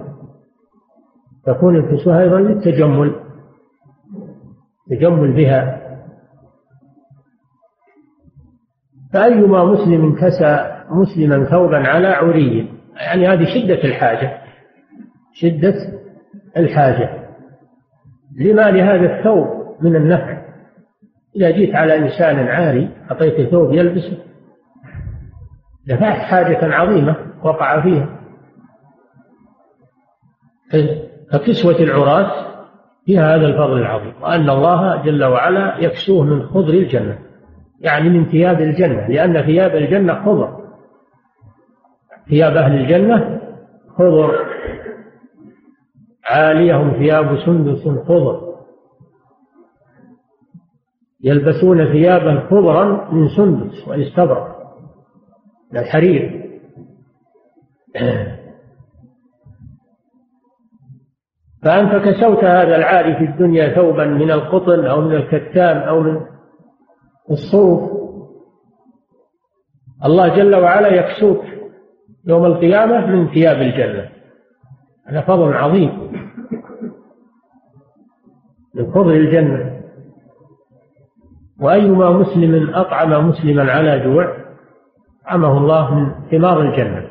تكون الكسوة أيضا للتجمل تجمل بها. فأيما مسلم كسى مسلما ثوبا على عري يعني هذه شدة الحاجة شدة الحاجة. لما لهذا الثوب من النفع؟ إذا جيت على إنسان عاري أعطيته ثوب يلبسه دفعت حاجة عظيمة وقع فيها. فكسوة العراة فيها هذا الفضل العظيم وأن الله جل وعلا يكسوه من خضر الجنة يعني من ثياب الجنة لأن ثياب الجنة خضر. ثياب أهل الجنة خضر. عاليهم ثياب سندس خضر. يلبسون ثيابا خضرا من سندس وإستبرق. الحرير فأنت كسوت هذا العاري في الدنيا ثوبا من القطن أو من الكتان أو من الصوف. الله جل وعلا يكسوك يوم القيامة من ثياب الجنة. هذا فضل عظيم. من فضل الجنة. وأيما مسلم أطعم مسلما على جوع؟ أطعمه الله من ثمار الجنة.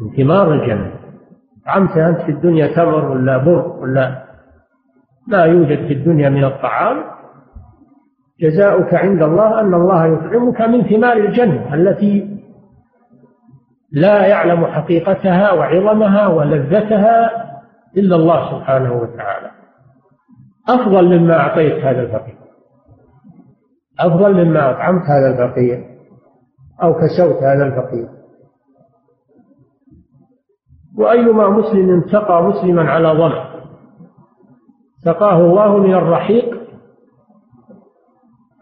من ثمار الجنة. طعمت أنت في الدنيا تمر ولا بر ولا ما يوجد في الدنيا من الطعام. جزاؤك عند الله أن الله يطعمك من ثمار الجنة التي لا يعلم حقيقتها وعظمها ولذتها إلا الله سبحانه وتعالى. أفضل مما أعطيت هذا الفقير. أفضل مما أطعمت هذا الفقير. أو كسوت هذا الفقير. وأيما مسلم سقى مسلما على ظمأ سقاه الله من الرحيق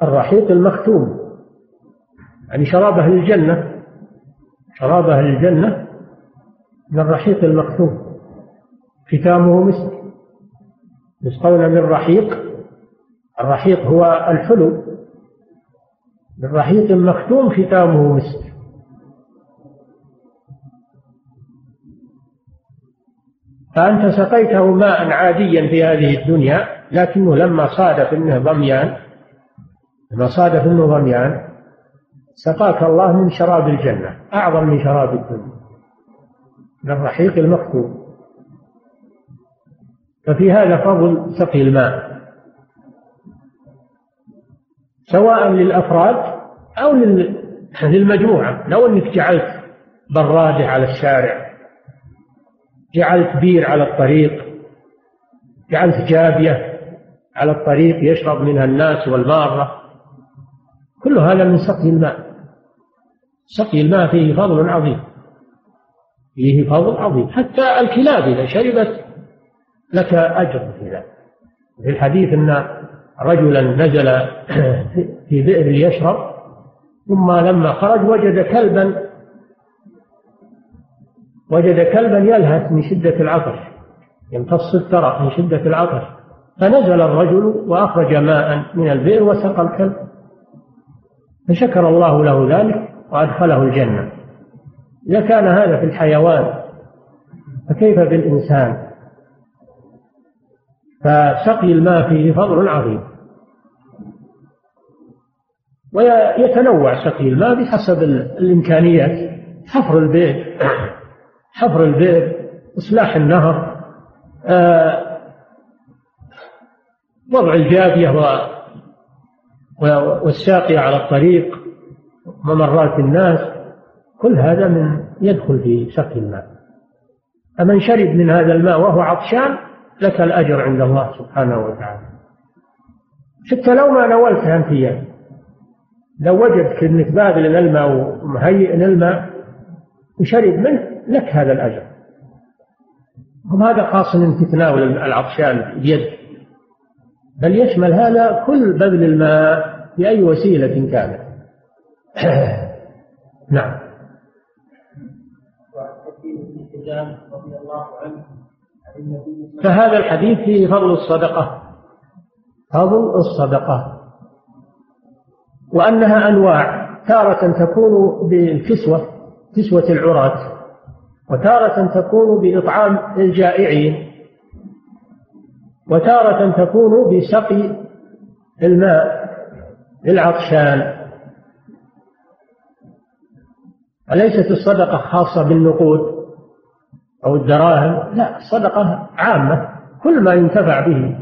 الرحيق المختوم. يعني شراب أهل الجنة شراب أهل الجنة من الرحيق المختوم. ختامه مسك يسقون من رحيق الرحيق هو الحلو. من رحيق مختوم ختامه مسك. فأنت سقيته ماء عاديا في هذه الدنيا لكنه لما صادف أنه ضميان لما صادف أنه ضميان سقاك الله من شراب الجنة أعظم من شراب الدنيا من الرحيق المختوم. ففي هذا فضل سقي الماء. سواء للأفراد أو للمجموعة. لو أنك جعلت برادة على الشارع جعلت بير على الطريق جعلت جابية على الطريق يشرب منها الناس والمارة كل هذا من سقي الماء. سقي الماء فيه فضل عظيم. فيه فضل عظيم. حتى الكلاب إذا شربت لك أجر في ذلك. في الحديث أن رجلا نزل في بئر ليشرب ثم لما خرج وجد كلبا وجد كلبا يلهث من شدة العطش يمتص الثرى من شدة العطش. فنزل الرجل وأخرج ماء من البئر وسقى الكلب. فشكر الله له ذلك وأدخله الجنة. إذا كان هذا في الحيوان فكيف بالإنسان فسقي الماء فيه فضل عظيم. ويتنوع سقي الماء بحسب الإمكانيات. حفر البئر حفر البئر إصلاح النهر آه، وضع الجافية والساقية على الطريق ممرات الناس كل هذا من يدخل في سقي الماء. فمن شرب من هذا الماء وهو عطشان لك الأجر عند الله سبحانه وتعالى. حتى لو ما نولت أنت إياه لو وجد انك باذل الماء ومهيئ الماء وشرب منه لك هذا الأجر. وهذا خاص من تتناول العطشان بيد. بل يشمل هذا كل بذل الماء بأي وسيلة كانت. نعم. فهذا الحديث فيه فضل الصدقة. فضل الصدقة. وأنها أنواع. تارة تكون بالكسوة كسوة العراة وتارة تكون بإطعام الجائعين وتارة تكون بسقي الماء للعطشان أليست الصدقة خاصة بالنقود أو الدراهم؟ لا الصدقة عامة. كل ما ينتفع به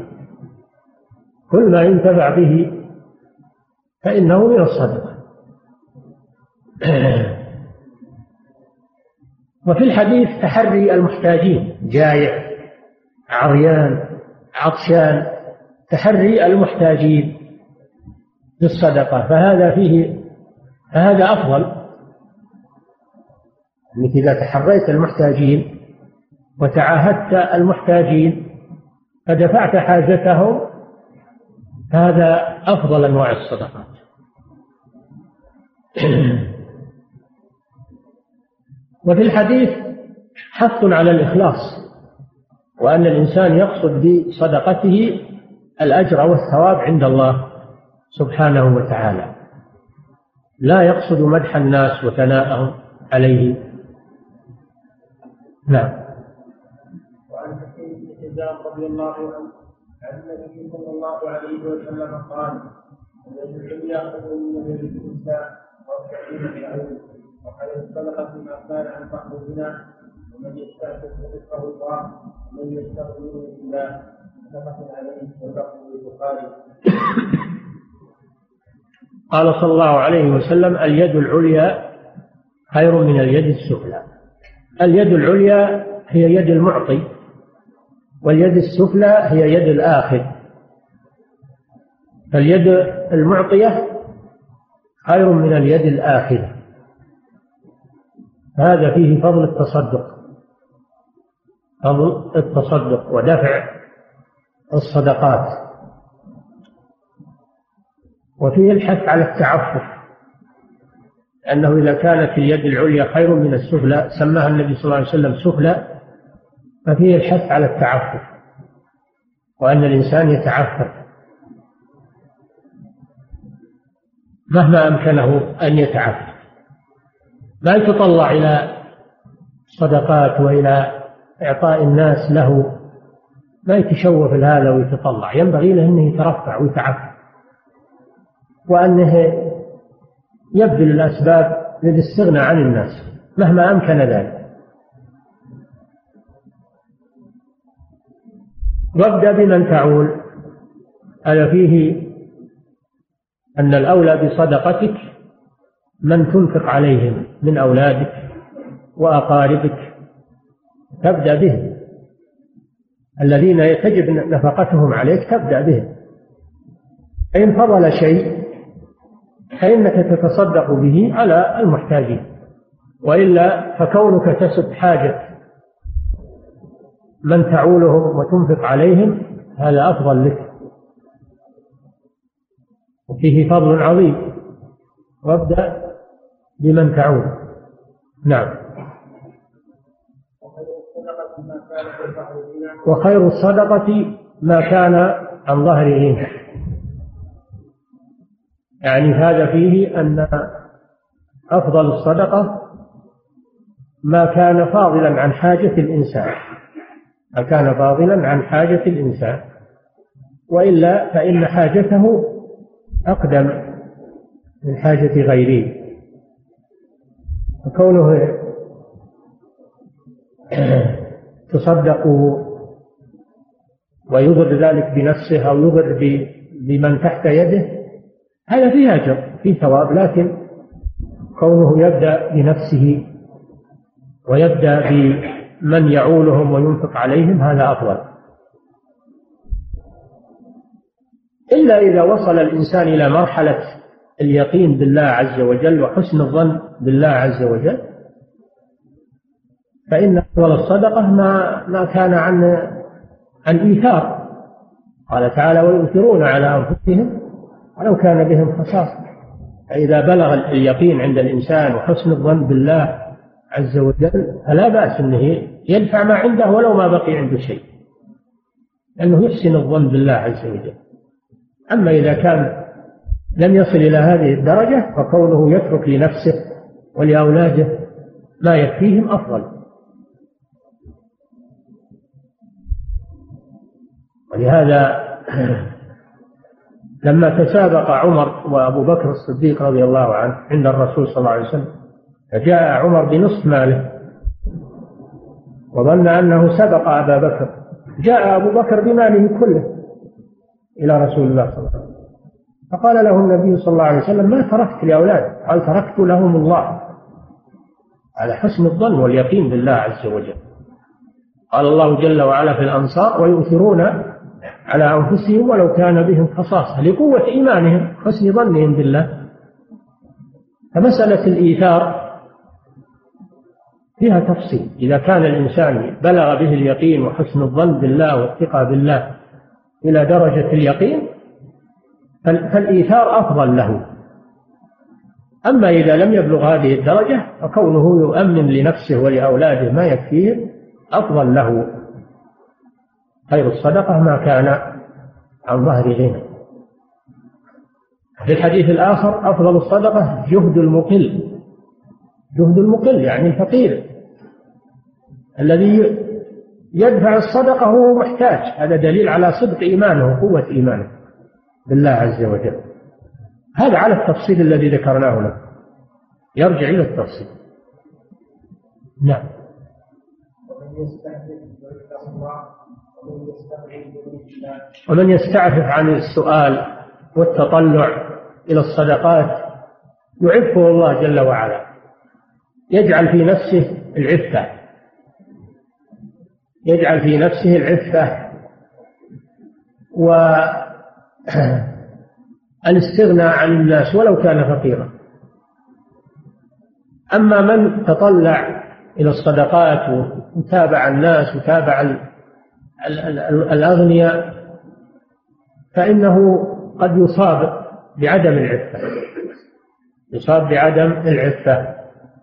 كل ما ينتفع به فإنه من الصدقة. وفي الحديث تحري المحتاجين جائع عريان عطشان تحري المحتاجين بالصدقة. فهذا فيه فهذا أفضل. أنك إذا تحريت المحتاجين وتعاهدت المحتاجين فدفعت حاجتهم هذا أفضل أنواع الصدقات وفي الحديث حث على الإخلاص وأن الإنسان يقصد بصدقته الأجر والثواب عند الله سبحانه وتعالى. لا يقصد مدح الناس وثناءهم عليه. نعم.
وعن حكيم رضي الله عنه عن النبي صلى الله عليه وسلم قال الذي خير من الذي وخير الصدقه ما كان عن بعض الزنا ومن يستعفف رزقه الله ومن يستغفر بالله متفق عليه واللفظ البخاري
قال صلى الله عليه وسلم اليد العليا خير من اليد السفلى. اليد العليا هي يد المعطي واليد السفلى هي يد الآخذ فاليد المعطية خير من اليد الآخذة هذا فيه فضل التصدق. فضل التصدق ودفع الصدقات. وفيه الحث على التعفف. لأنه إذا كانت اليد العليا خير من السفلى سماها النبي صلى الله عليه وسلم سفلى ففيه الحث على التعفف. وأن الإنسان يتعفف. مهما أمكنه أن يتعفف ما يتطلع إلى صدقات وإلى إعطاء الناس له. ما يتشوف لهذا ويتطلع. ينبغي له أنه يترفع ويتعفف وأنه يبذل الأسباب للاستغناء عن الناس مهما أمكن ذلك. وابدأ بمن تعول. هذا فيه أن الأولى بصدقتك من تنفق عليهم من أولادك وأقاربك. تبدأ بهم الذين تجب نفقتهم عليك تبدأ بهم فإن فضل شيء فإنك تتصدق به على المحتاجين. وإلا فكونك تسد حاجة من تعولهم وتنفق عليهم هذا أفضل لك. وفيه فضل عظيم. وابدأ بمن تعول نعم. وخير الصدقة ما كان عن ظهر غنى يعني هذا فيه أن أفضل الصدقة ما كان فاضلا عن حاجة الإنسان. ما كان فاضلا عن حاجة الإنسان. وإلا فإن حاجته أقدم من حاجة غيره فكونه تصدق ويضر ذلك بنفسه أو يضر بمن تحت يده هذا فيه أجر فيه ثواب لكن كونه يبدأ بنفسه ويبدأ بمن يعولهم وينفق عليهم هذا أفضل. إلا إذا وصل الإنسان إلى مرحلة اليقين بالله عز وجل وحسن الظن بالله عز وجل فإن أفضل الصدقة ما ما كان عن عن إيثار. قال تعالى ويؤثرون على أنفسهم ولو كان بهم خصاصة. فإذا بلغ اليقين عند الإنسان وحسن الظن بالله عز وجل فلا بأس أنه يدفع ما عنده ولو ما بقي عنده شيء لأنه يحسن الظن بالله عز وجل. أما إذا كان لم يصل إلى هذه الدرجة فكونه يترك لنفسه ولأولاده ما يكفيهم أفضل. ولهذا لما تسابق عمر وأبو بكر الصديق رضي الله عنه عند الرسول صلى الله عليه وسلم فجاء عمر بنصف ماله وظن أنه سبق أبا بكر. جاء أبو بكر بماله كله. إلى رسول الله صلى الله عليه وسلم. فقال له النبي صلى الله عليه وسلم ما تركت لأولادي قال تركت لهم الله. على حسن الظن واليقين بالله عز وجل. قال الله جل وعلا في الأنصار ويؤثرون على أنفسهم ولو كان بهم خصاصة لقوة إيمانهم حسن ظنهم بالله. فمسألة الإيثار فيها تفصيل. إذا كان الإنسان بلغ به اليقين وحسن الظن بالله والثقة بالله إلى درجة اليقين فالإيثار أفضل له. أما إذا لم يبلغ هذه الدرجة فكونه يؤمن لنفسه ولأولاده ما يكفيه أفضل له. خير الصدقة ما كان عن ظهر غنى. في الحديث الآخر أفضل الصدقة جهد المقل. جهد المقل يعني الفقير. الذي يدفع الصدقة وهو محتاج. هذا دليل على صدق إيمانه وقوة إيمانه بالله عز وجل. هذا على التفصيل الذي ذكرناه لك. يرجع إلى التفصيل. نعم. ومن يستعفف عن السؤال والتطلع إلى الصدقات يعفه الله جل وعلا. يجعل في نفسه العفة. يجعل في نفسه العفة والاستغناء عن الناس ولو كان فقيرا. أما من تطلع إلى الصدقات وتابع الناس وتابع الأغنياء فإنه قد يصاب بعدم العفة. يصاب بعدم العفة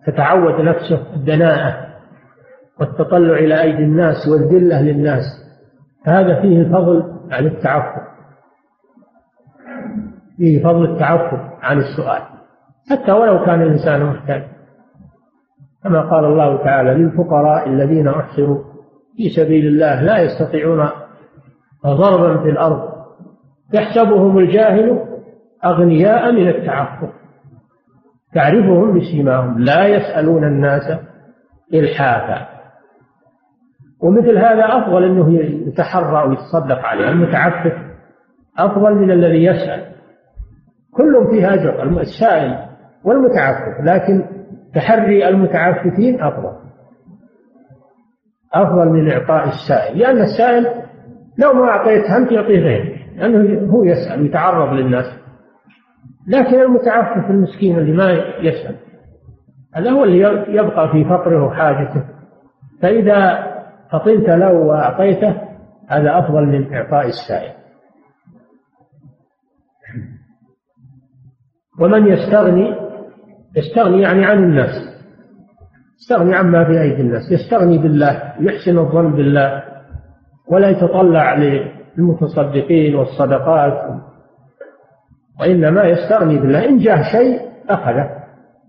تتعود نفسه الدناءة والتطلع إلى أيدي الناس والذلة للناس فهذا فيه الفضل عن التعفف. فيه فضل التعفف عن السؤال حتى ولو كان الإنسان محتاج. كما قال الله تعالى للفقراء الذين أحصروا في سبيل الله لا يستطيعون ضربا في الأرض يحسبهم الجاهل أغنياء من التعفف. تعرفهم بسيماهم لا يسألون الناس إلحافا. ومثل هذا أفضل أنه يتحرى ويتصدق عليه المتعفف أفضل من الذي يسأل. كل فيها أجر السائل والمتعفف لكن تحري المتعففين أفضل. أفضل من إعطاء السائل لأن السائل لو ما أعطيته أنت يعطيه غيره لأنه هو يسأل ويتعرض للناس. لكن المتعفف المسكين اللي ما يسأل هذا هو اللي يبقى في فقره وحاجته. فإذا فطنت له وأعطيته هذا أفضل من إعطاء السائل. ومن يستغني يستغني يعني عن الناس. يستغني عما في أيدي الناس. يستغني بالله يحسن الظن بالله ولا يتطلع للمتصدقين والصدقات وإنما يستغني بالله. إن جاه شيء أخذه.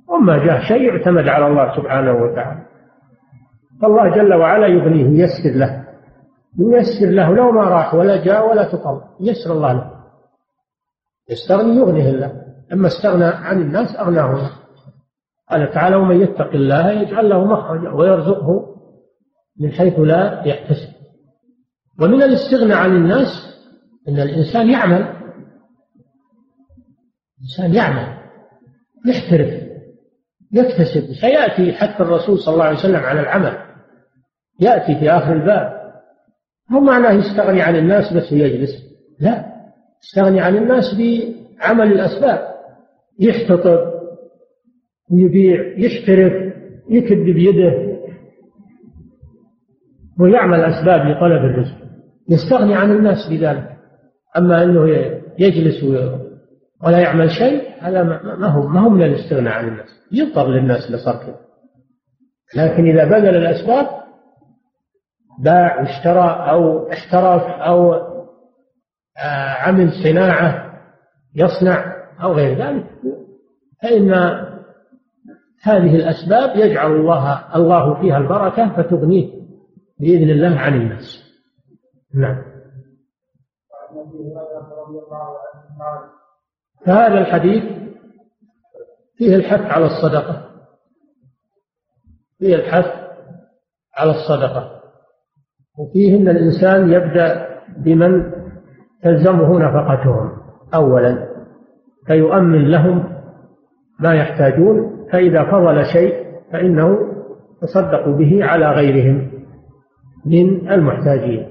وما جاه شيء اعتمد على الله سبحانه وتعالى. فالله جل وعلا يغنيه ييسر له. ييسر له لو ما راح ولا جاء ولا تطلع يسر الله له. يستغني يغنيه الله. أما استغنى عن الناس أغناه الله. قال تعالى ومن يتق الله يجعل له مخرجا ويرزقه من حيث لا يحتسب. ومن الاستغناء عن الناس أن الإنسان يعمل. الإنسان يعمل. يحترف. يكتسب. سيأتي حتى الرسول صلى الله عليه وسلم على العمل. يأتي في آخر الباب. مو معناه يستغني عن الناس بس يجلس. لا يستغني عن الناس بعمل الأسباب. يحتطب يبيع يحترف يكد بيده ويعمل أسباب لطلب الرزق. يستغني عن الناس بذلك. أما أنه يجلس ولا يعمل شيء هذا ما هو ما هو من الاستغناء عن الناس. يضطر للناس كذا لكن إذا بذل الأسباب باع واشترى أو احترف أو آه، عمل صناعة يصنع أو غير ذلك. فإن هذه الأسباب يجعل الله الله فيها البركة فتغنيه بإذن الله عن الناس. نعم. فهذا الحديث فيه الحث على الصدقة. فيه الحث على الصدقة. وفيه أن الإنسان يبدأ بمن تلزمه نفقتهم. أولا فيؤمن لهم ما يحتاجون فإذا فضل شيء فإنه تصدق به على غيرهم من المحتاجين.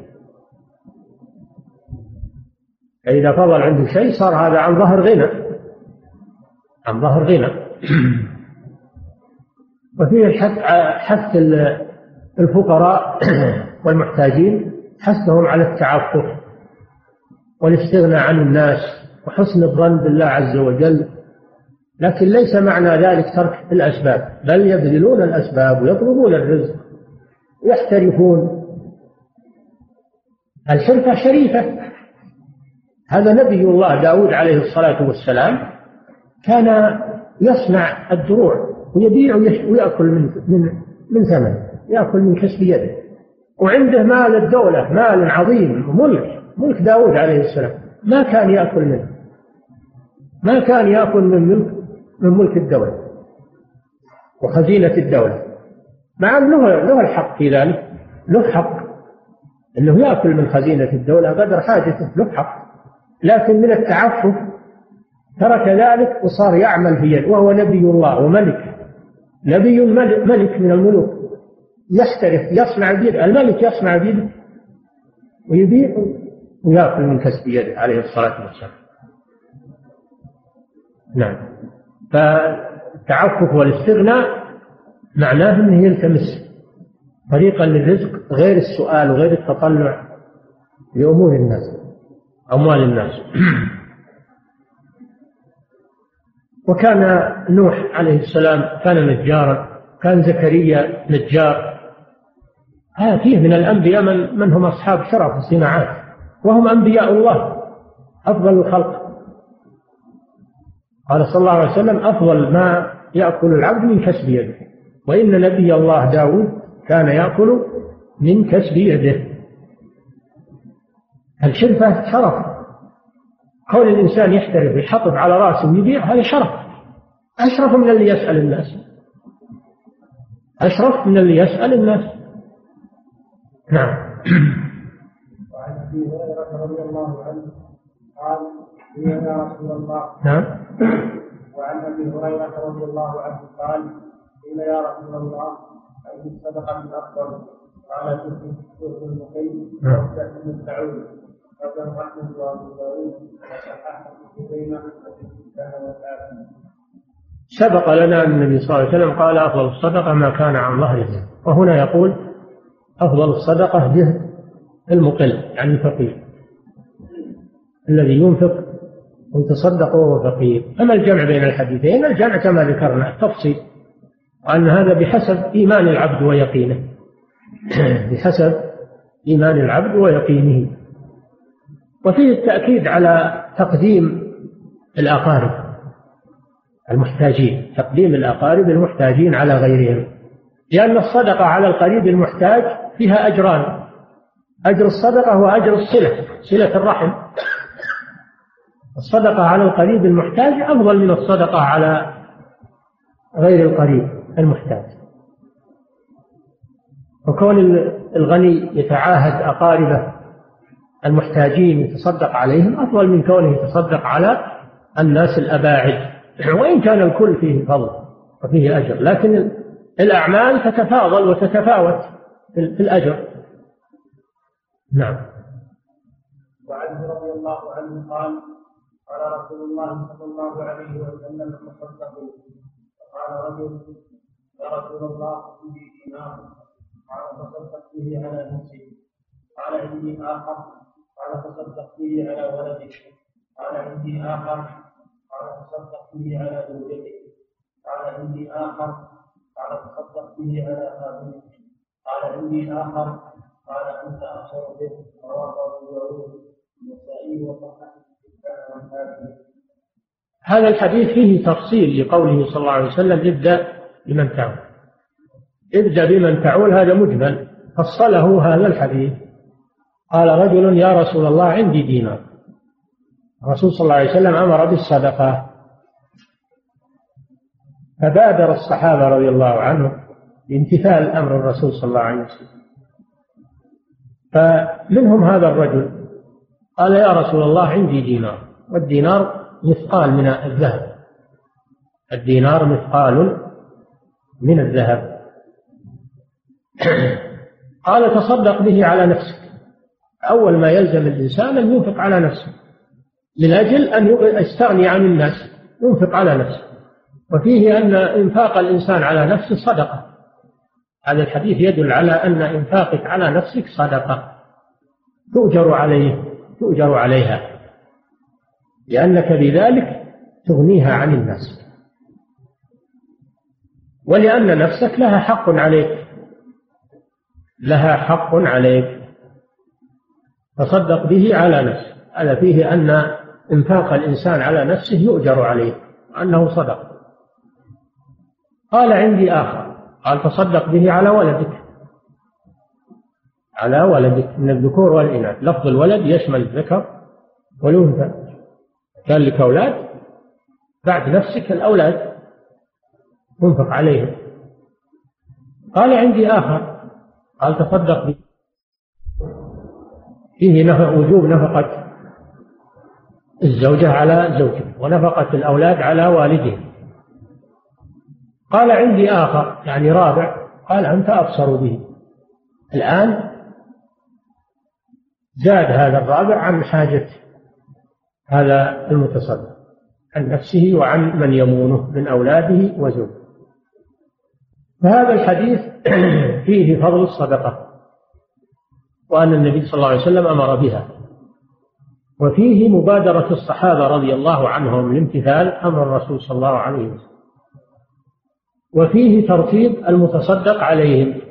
فإذا فضل عنده شيء صار هذا عن ظهر غنى. عن ظهر غنى. وفيه حث الفقراء والمحتاجين حثهم على التعفف والاستغناء عن الناس وحسن الظن بالله عز وجل. لكن ليس معنى ذلك ترك الأسباب بل يبذلون الأسباب ويطلبون الرزق يحترفون. الحرفة شريفة. هذا نبي الله داود عليه الصلاة والسلام كان يصنع الدروع ويبيع ويأكل من من من ثمن يأكل من كسب يده. وعنده مال الدولة مال عظيم ملك ملك داود عليه السلام. ما كان يأكل منه. ما كان يأكل من ملك من ملك الدولة وخزينة الدولة. مع أنه له الحق في ذلك له حق. أنه يأكل من خزينة الدولة قدر حاجته له حق. لكن من التعفف ترك ذلك وصار يعمل في يد وهو نبي الله وملك. نبي ملك من الملوك. يحترف يصنع بيده الملك يصنع بيده ويبيع ويأكل من كسب يده عليه الصلاة والسلام. نعم. فالتعفف والاستغناء معناه إنه يلتمس طريقا للرزق غير السؤال وغير التطلع لأمور الناس أموال الناس. وكان نوح عليه السلام كان نجارا كان زكريا نجار. هذا فيه من الأنبياء من, من هم أصحاب شرف الصناعات وهم أنبياء الله أفضل الخلق. قال صلى الله عليه وسلم أفضل ما يأكل العبد من كسب يده. وإن نبي الله داود كان يأكل من كسب يده. الحرفة شرف. كون الإنسان يحترف ويحطب على رأسه ويبيع هذا شرف. أشرف من اللي يسأل الناس. أشرف من اللي يسأل الناس. نعم.
وعن أبي هريرة رضي الله عنه قال يا رسول الله.
نعم.
وعن أبي هريرة رضي الله عنه قال قيل يا رسول الله اي الصدقه افضل قال تؤتي المقيم وتاتي التعود رواه احمد وابو داود وصححه خزيمه
سبق لنا أن النبي صلى الله عليه وسلم قال أفضل الصدقة ما كان عن ظهر وهنا يقول أفضل الصدقة جهد المقل يعني الفقير. الذي ينفق ويتصدق وهو فقير. أما الجمع بين الحديثين؟ الجمع كما ذكرنا التفصيل. وأن هذا بحسب إيمان العبد ويقينه. بحسب إيمان العبد ويقينه. وفيه التأكيد على تقديم الأقارب المحتاجين. تقديم الأقارب المحتاجين على غيرهم. لأن الصدقة على القريب المحتاج فيها أجران أجر الصدقة وأجر الصلة صلة الرحم. الصدقة على القريب المحتاج أفضل من الصدقة على غير القريب المحتاج. وكون الغني يتعاهد أقاربه المحتاجين يتصدق عليهم أفضل من كونه يتصدق على الناس الأباعد. وإن كان الكل فيه فضل وفيه أجر لكن الأعمال تتفاضل وتتفاوت. في الأجر. نعم.
وعنه رضي الله عنه قال
قال رسول الله صلى الله عليه وسلم تصدقوا فقال رجل يا رسول الله عندي دينار قال تصدق به على نفسي. قال عندي آخر. قال تصدق به على ولدك قال عندي آخر. قال تصدق به على زوجتك قال عندي آخر. قال تصدق به على خادمك قال عندي آخر قال أنت ابصر به. رواه أبو داود النسائي وصححه
هذا الحديث فيه تفصيل لقوله صلى الله عليه وسلم ابدأ بمن تعول. ابدأ بمن تعول هذا مجمل. فصله هذا الحديث. قال رجل يا رسول الله عندي دينار. الرسول صلى الله عليه وسلم أمر بالصدقة. فبادر الصحابة رضي الله عنهم. بامتثال أمر الرسول صلى الله عليه وسلم. فمنهم هذا الرجل قال يا رسول الله عندي دينار. والدينار مثقال من الذهب. الدينار مثقال من الذهب. قال تصدق به على نفسك. أول ما يلزم الإنسان أن ينفق على نفسه من أجل أن يستغني عن الناس ينفق على نفسه. وفيه أن إنفاق الإنسان على نفسه صدقة. هذا الحديث يدل على أن إنفاقك على نفسك صدقة. تؤجر عليه تؤجر عليها. لأنك بذلك تغنيها عن الناس. ولأن نفسك لها حق عليك. لها حق عليك. تصدق به على نفسك. هذا فيه أن إنفاق الإنسان على نفسه يؤجر عليه أنه صدق. قال عندي آخر. قال تصدق به على ولدك. على ولدك من الذكور والإناث. لفظ الولد يشمل الذكر والأنثى. كان لك أولاد؟ بعد نفسك الأولاد. تنفق عليهم قال عندي آخر. قال تصدق به. فيه وجوب نفقة الزوجة على زوجها ونفقة الأولاد على والدهم قال عندي آخر يعني رابع. قال أنت أبصر به. الآن زاد هذا الرابع عن حاجة هذا المتصدق عن نفسه وعن من يمونه من أولاده وزوجه. فهذا الحديث فيه فضل الصدقة وأن النبي صلى الله عليه وسلم أمر بها. وفيه مبادرة الصحابة رضي الله عنهم لامتثال أمر الرسول صلى الله عليه وسلم. وفيه ترتيب المتصدق عليهم.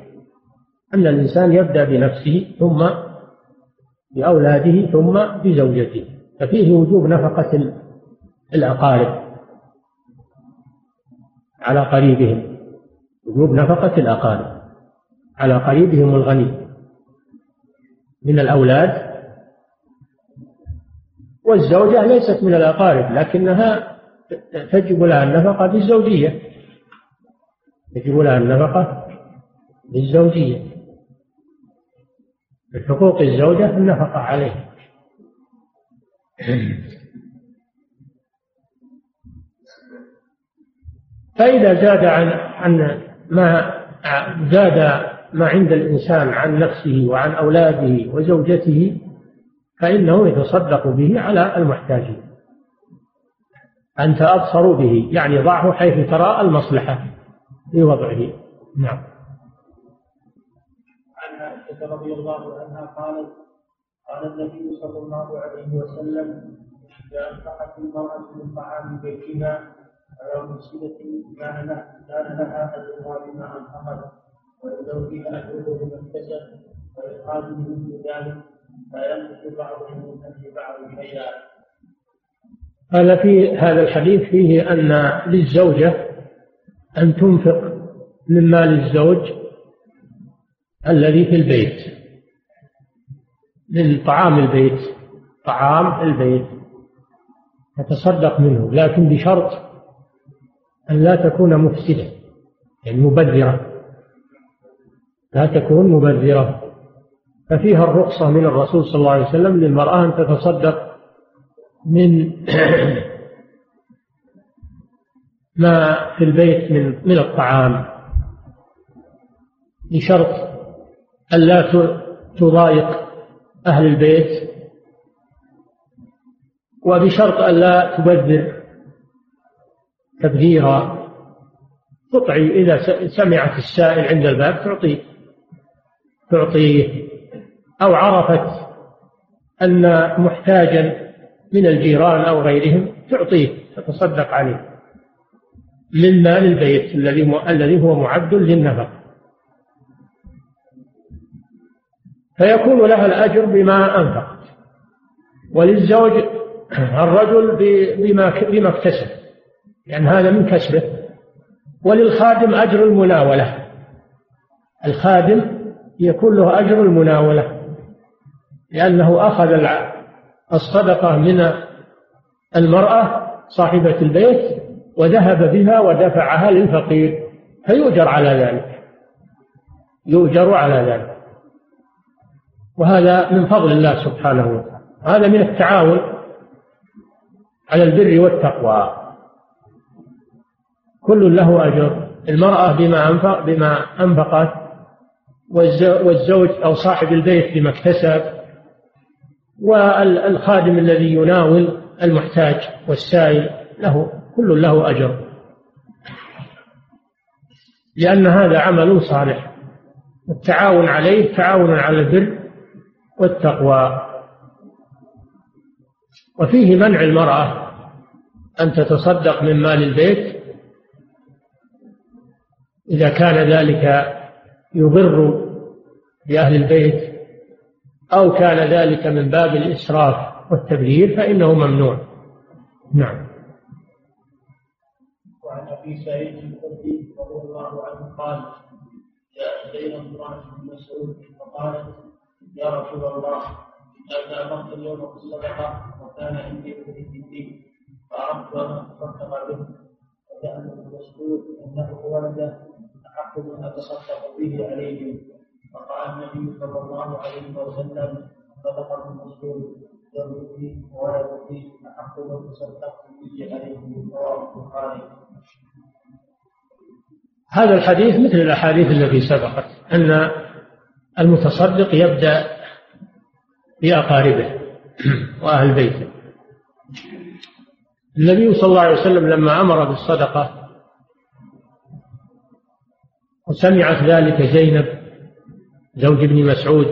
أن الإنسان يبدأ بنفسه ثم بأولاده ثم بزوجته. ففيه وجوب نفقة الأقارب على قريبهم. وجوب نفقة الأقارب على قريبهم الغني من الأولاد. والزوجة ليست من الأقارب لكنها تجب لها النفقة بالزوجية. تجب لها النفقة بالزوجية بحقوق الزوجة النفقة عليه. فإذا زاد عن عن ما زاد ما عند الإنسان عن نفسه وعن أولاده وزوجته فإنه يتصدق به على المحتاجين. أنت أبصر به يعني ضعه حيث ترى المصلحة. في وضعه نعم.
عن عائشة رضي الله عنها قالت قال النبي صلى الله عليه وسلم إذا أنفقت المرأة من طعام بيتها على مسيرة كان لها أجرها بما أنفقت ولزوجها أجره بما اكتسب ويقال مثل ذلك لا ينقص بعضهم من أجل بعض شيئا.
قال في هذا الحديث فيه أن للزوجة أن تنفق من مال الزوج الذي في البيت من طعام البيت طعام البيت. تتصدق منه لكن بشرط أن لا تكون مفسدة يعني مبذرة. لا تكون مبذرة. ففيها الرخصة من الرسول صلى الله عليه وسلم للمرأة أن تتصدق من ما في البيت من من الطعام. بشرط ألا تضايق أهل البيت. وبشرط أن لا تبذر تبذيرا. تطعي إذا سمعت السائل عند الباب تعطيه. تعطيه. أو عرفت أن محتاجا من الجيران أو غيرهم تعطيه. تتصدق عليه. من مال البيت الذي الذي هو معد للنفقة فيكون لها الأجر بما أنفقت. وللزوج الرجل بما بما اكتسب. يعني هذا من كسبه. وللخادم أجر المناولة. الخادم يكون له أجر المناولة. لأنه أخذ الصدقة من المرأة صاحبة البيت وذهب بها ودفعها للفقير فيؤجر على ذلك. يؤجر على ذلك. وهذا من فضل الله سبحانه وتعالى. هذا من التعاون على البر والتقوى. كل له أجر. المرأة بما أنفق بما أنفقت والزوج أو صاحب البيت بما اكتسب والخادم الذي يناول المحتاج والسائل له كل له أجر. لأن هذا عمل صالح. التعاون عليه تعاون على البر والتقوى. وفيه منع المرأة أن تتصدق من مال البيت. إذا كان ذلك يضر بأهل البيت أو كان ذلك من باب الإسراف والتبذير فإنه ممنوع. نعم.
أبي سعيد الخدري رضي الله عنه قال جاء إلينا امرأة بن مسعود. فقالت يا رسول الله إذا أمرت اليوم بالصدقة وكان عندي في الدين فأردت أن أتصدق به وجاء ابن مسعود أنه ولده أحق من أتصدق به عليه فقال النبي صلى الله عليه وسلم صدق ابن مسعود زوجتي وولدتي أحق من تصدقت به عليه. رواه البخاري.
هذا الحديث مثل الأحاديث التي سبقت أن المتصدق يبدأ بأقاربه وأهل بيته. النبي صلى الله عليه وسلم لما أمر بالصدقة وسمعت ذلك زينب زوج ابن مسعود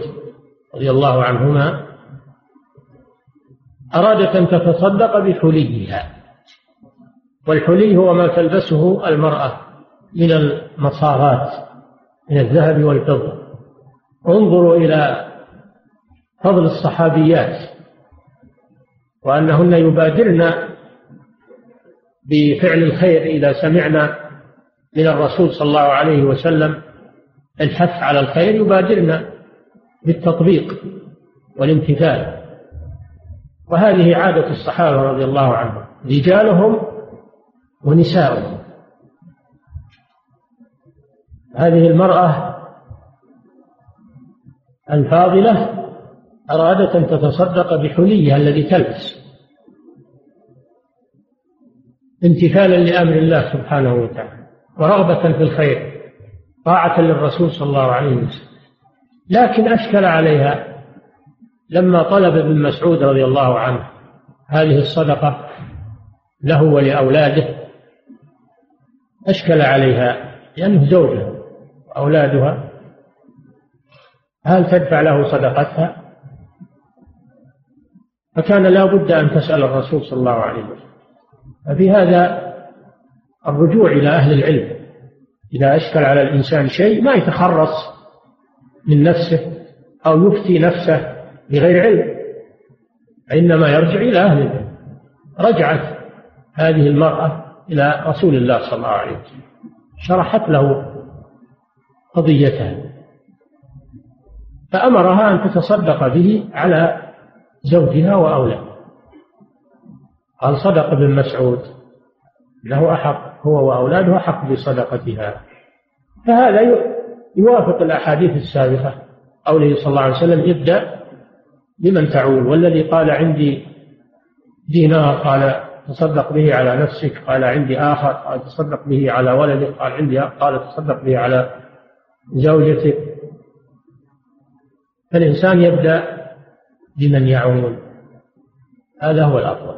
رضي الله عنهما أرادت أن تتصدق بحليها والحلي هو ما تلبسه المرأة. من المصارات من الذهب والفضة. انظروا إلى فضل الصحابيات وأنهن يبادرن بفعل الخير إذا سمعنا من الرسول صلى الله عليه وسلم. الحث على الخير يبادرن بالتطبيق والامتثال. وهذه عادة الصحابة رضي الله عنهم رجالهم ونساؤهم. هذه المرأة الفاضلة أرادت أن تتصدق بحليها الذي تلبس. امتثالا لأمر الله سبحانه وتعالى ورغبة في الخير طاعة للرسول صلى الله عليه وسلم. لكن أشكل عليها لما طلب ابن مسعود رضي الله عنه هذه الصدقة له ولأولاده. أشكل عليها لأنه زوجها. وأولادها هل تدفع له صدقتها؟ فكان لا بد أن تسأل الرسول صلى الله عليه وسلم. ففي هذا الرجوع إلى أهل العلم. إذا أشكل على الإنسان شيء ما يتخرص من نفسه أو يفتي نفسه بغير علم إنما يرجع إلى أهل العلم. رجعت هذه المرأة إلى رسول الله صلى الله عليه وسلم. شرحت له قضيتها فأمرها أن تتصدق به على زوجها وأولادها قال صدق ابن مسعود له أحق هو وأولاده أحق بصدقتها. فهذا يوافق الأحاديث السابقة قوله صلى الله عليه وسلم ابدأ بمن تعول والذي قال عندي دينار قال تصدق به على نفسك قال عندي آخر قال تصدق به على ولدك قال عندي قال تصدق به على زوجتك فالإنسان يبدأ بمن يعول. هذا هو الأفضل.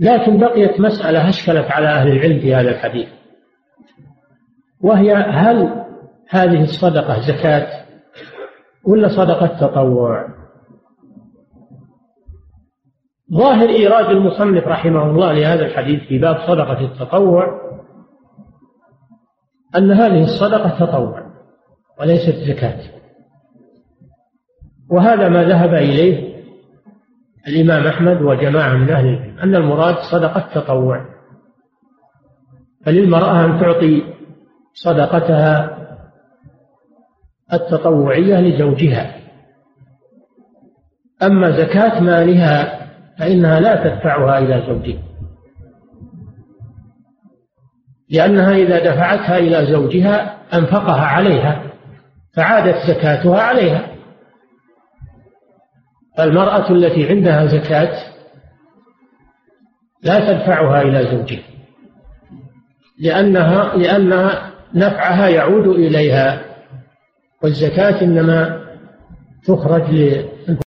لكن بقيت مسألة أشكلت على أهل العلم في هذا الحديث. وهي هل هذه الصدقة زكاة ولا صدقة تطوع؟ ظاهر إيراد المصنف رحمه الله لهذا الحديث في باب صدقة التطوع أن هذه الصدقة تطوع وليست زكاة. وهذا ما ذهب إليه الإمام أحمد وجماعة من أهل العلم أن المراد صدقة تطوع. فللمرأة أن تعطي صدقتها التطوعية لزوجها. أما زكاة مالها فإنها لا تدفعها إلى زوجها. لأنها إذا دفعتها إلى زوجها أنفقها عليها فعادت زكاتها عليها. فالمرأة التي عندها زكاة لا تدفعها إلى زوجها لأنها لأنها نفعها يعود إليها والزكاة إنما تخرج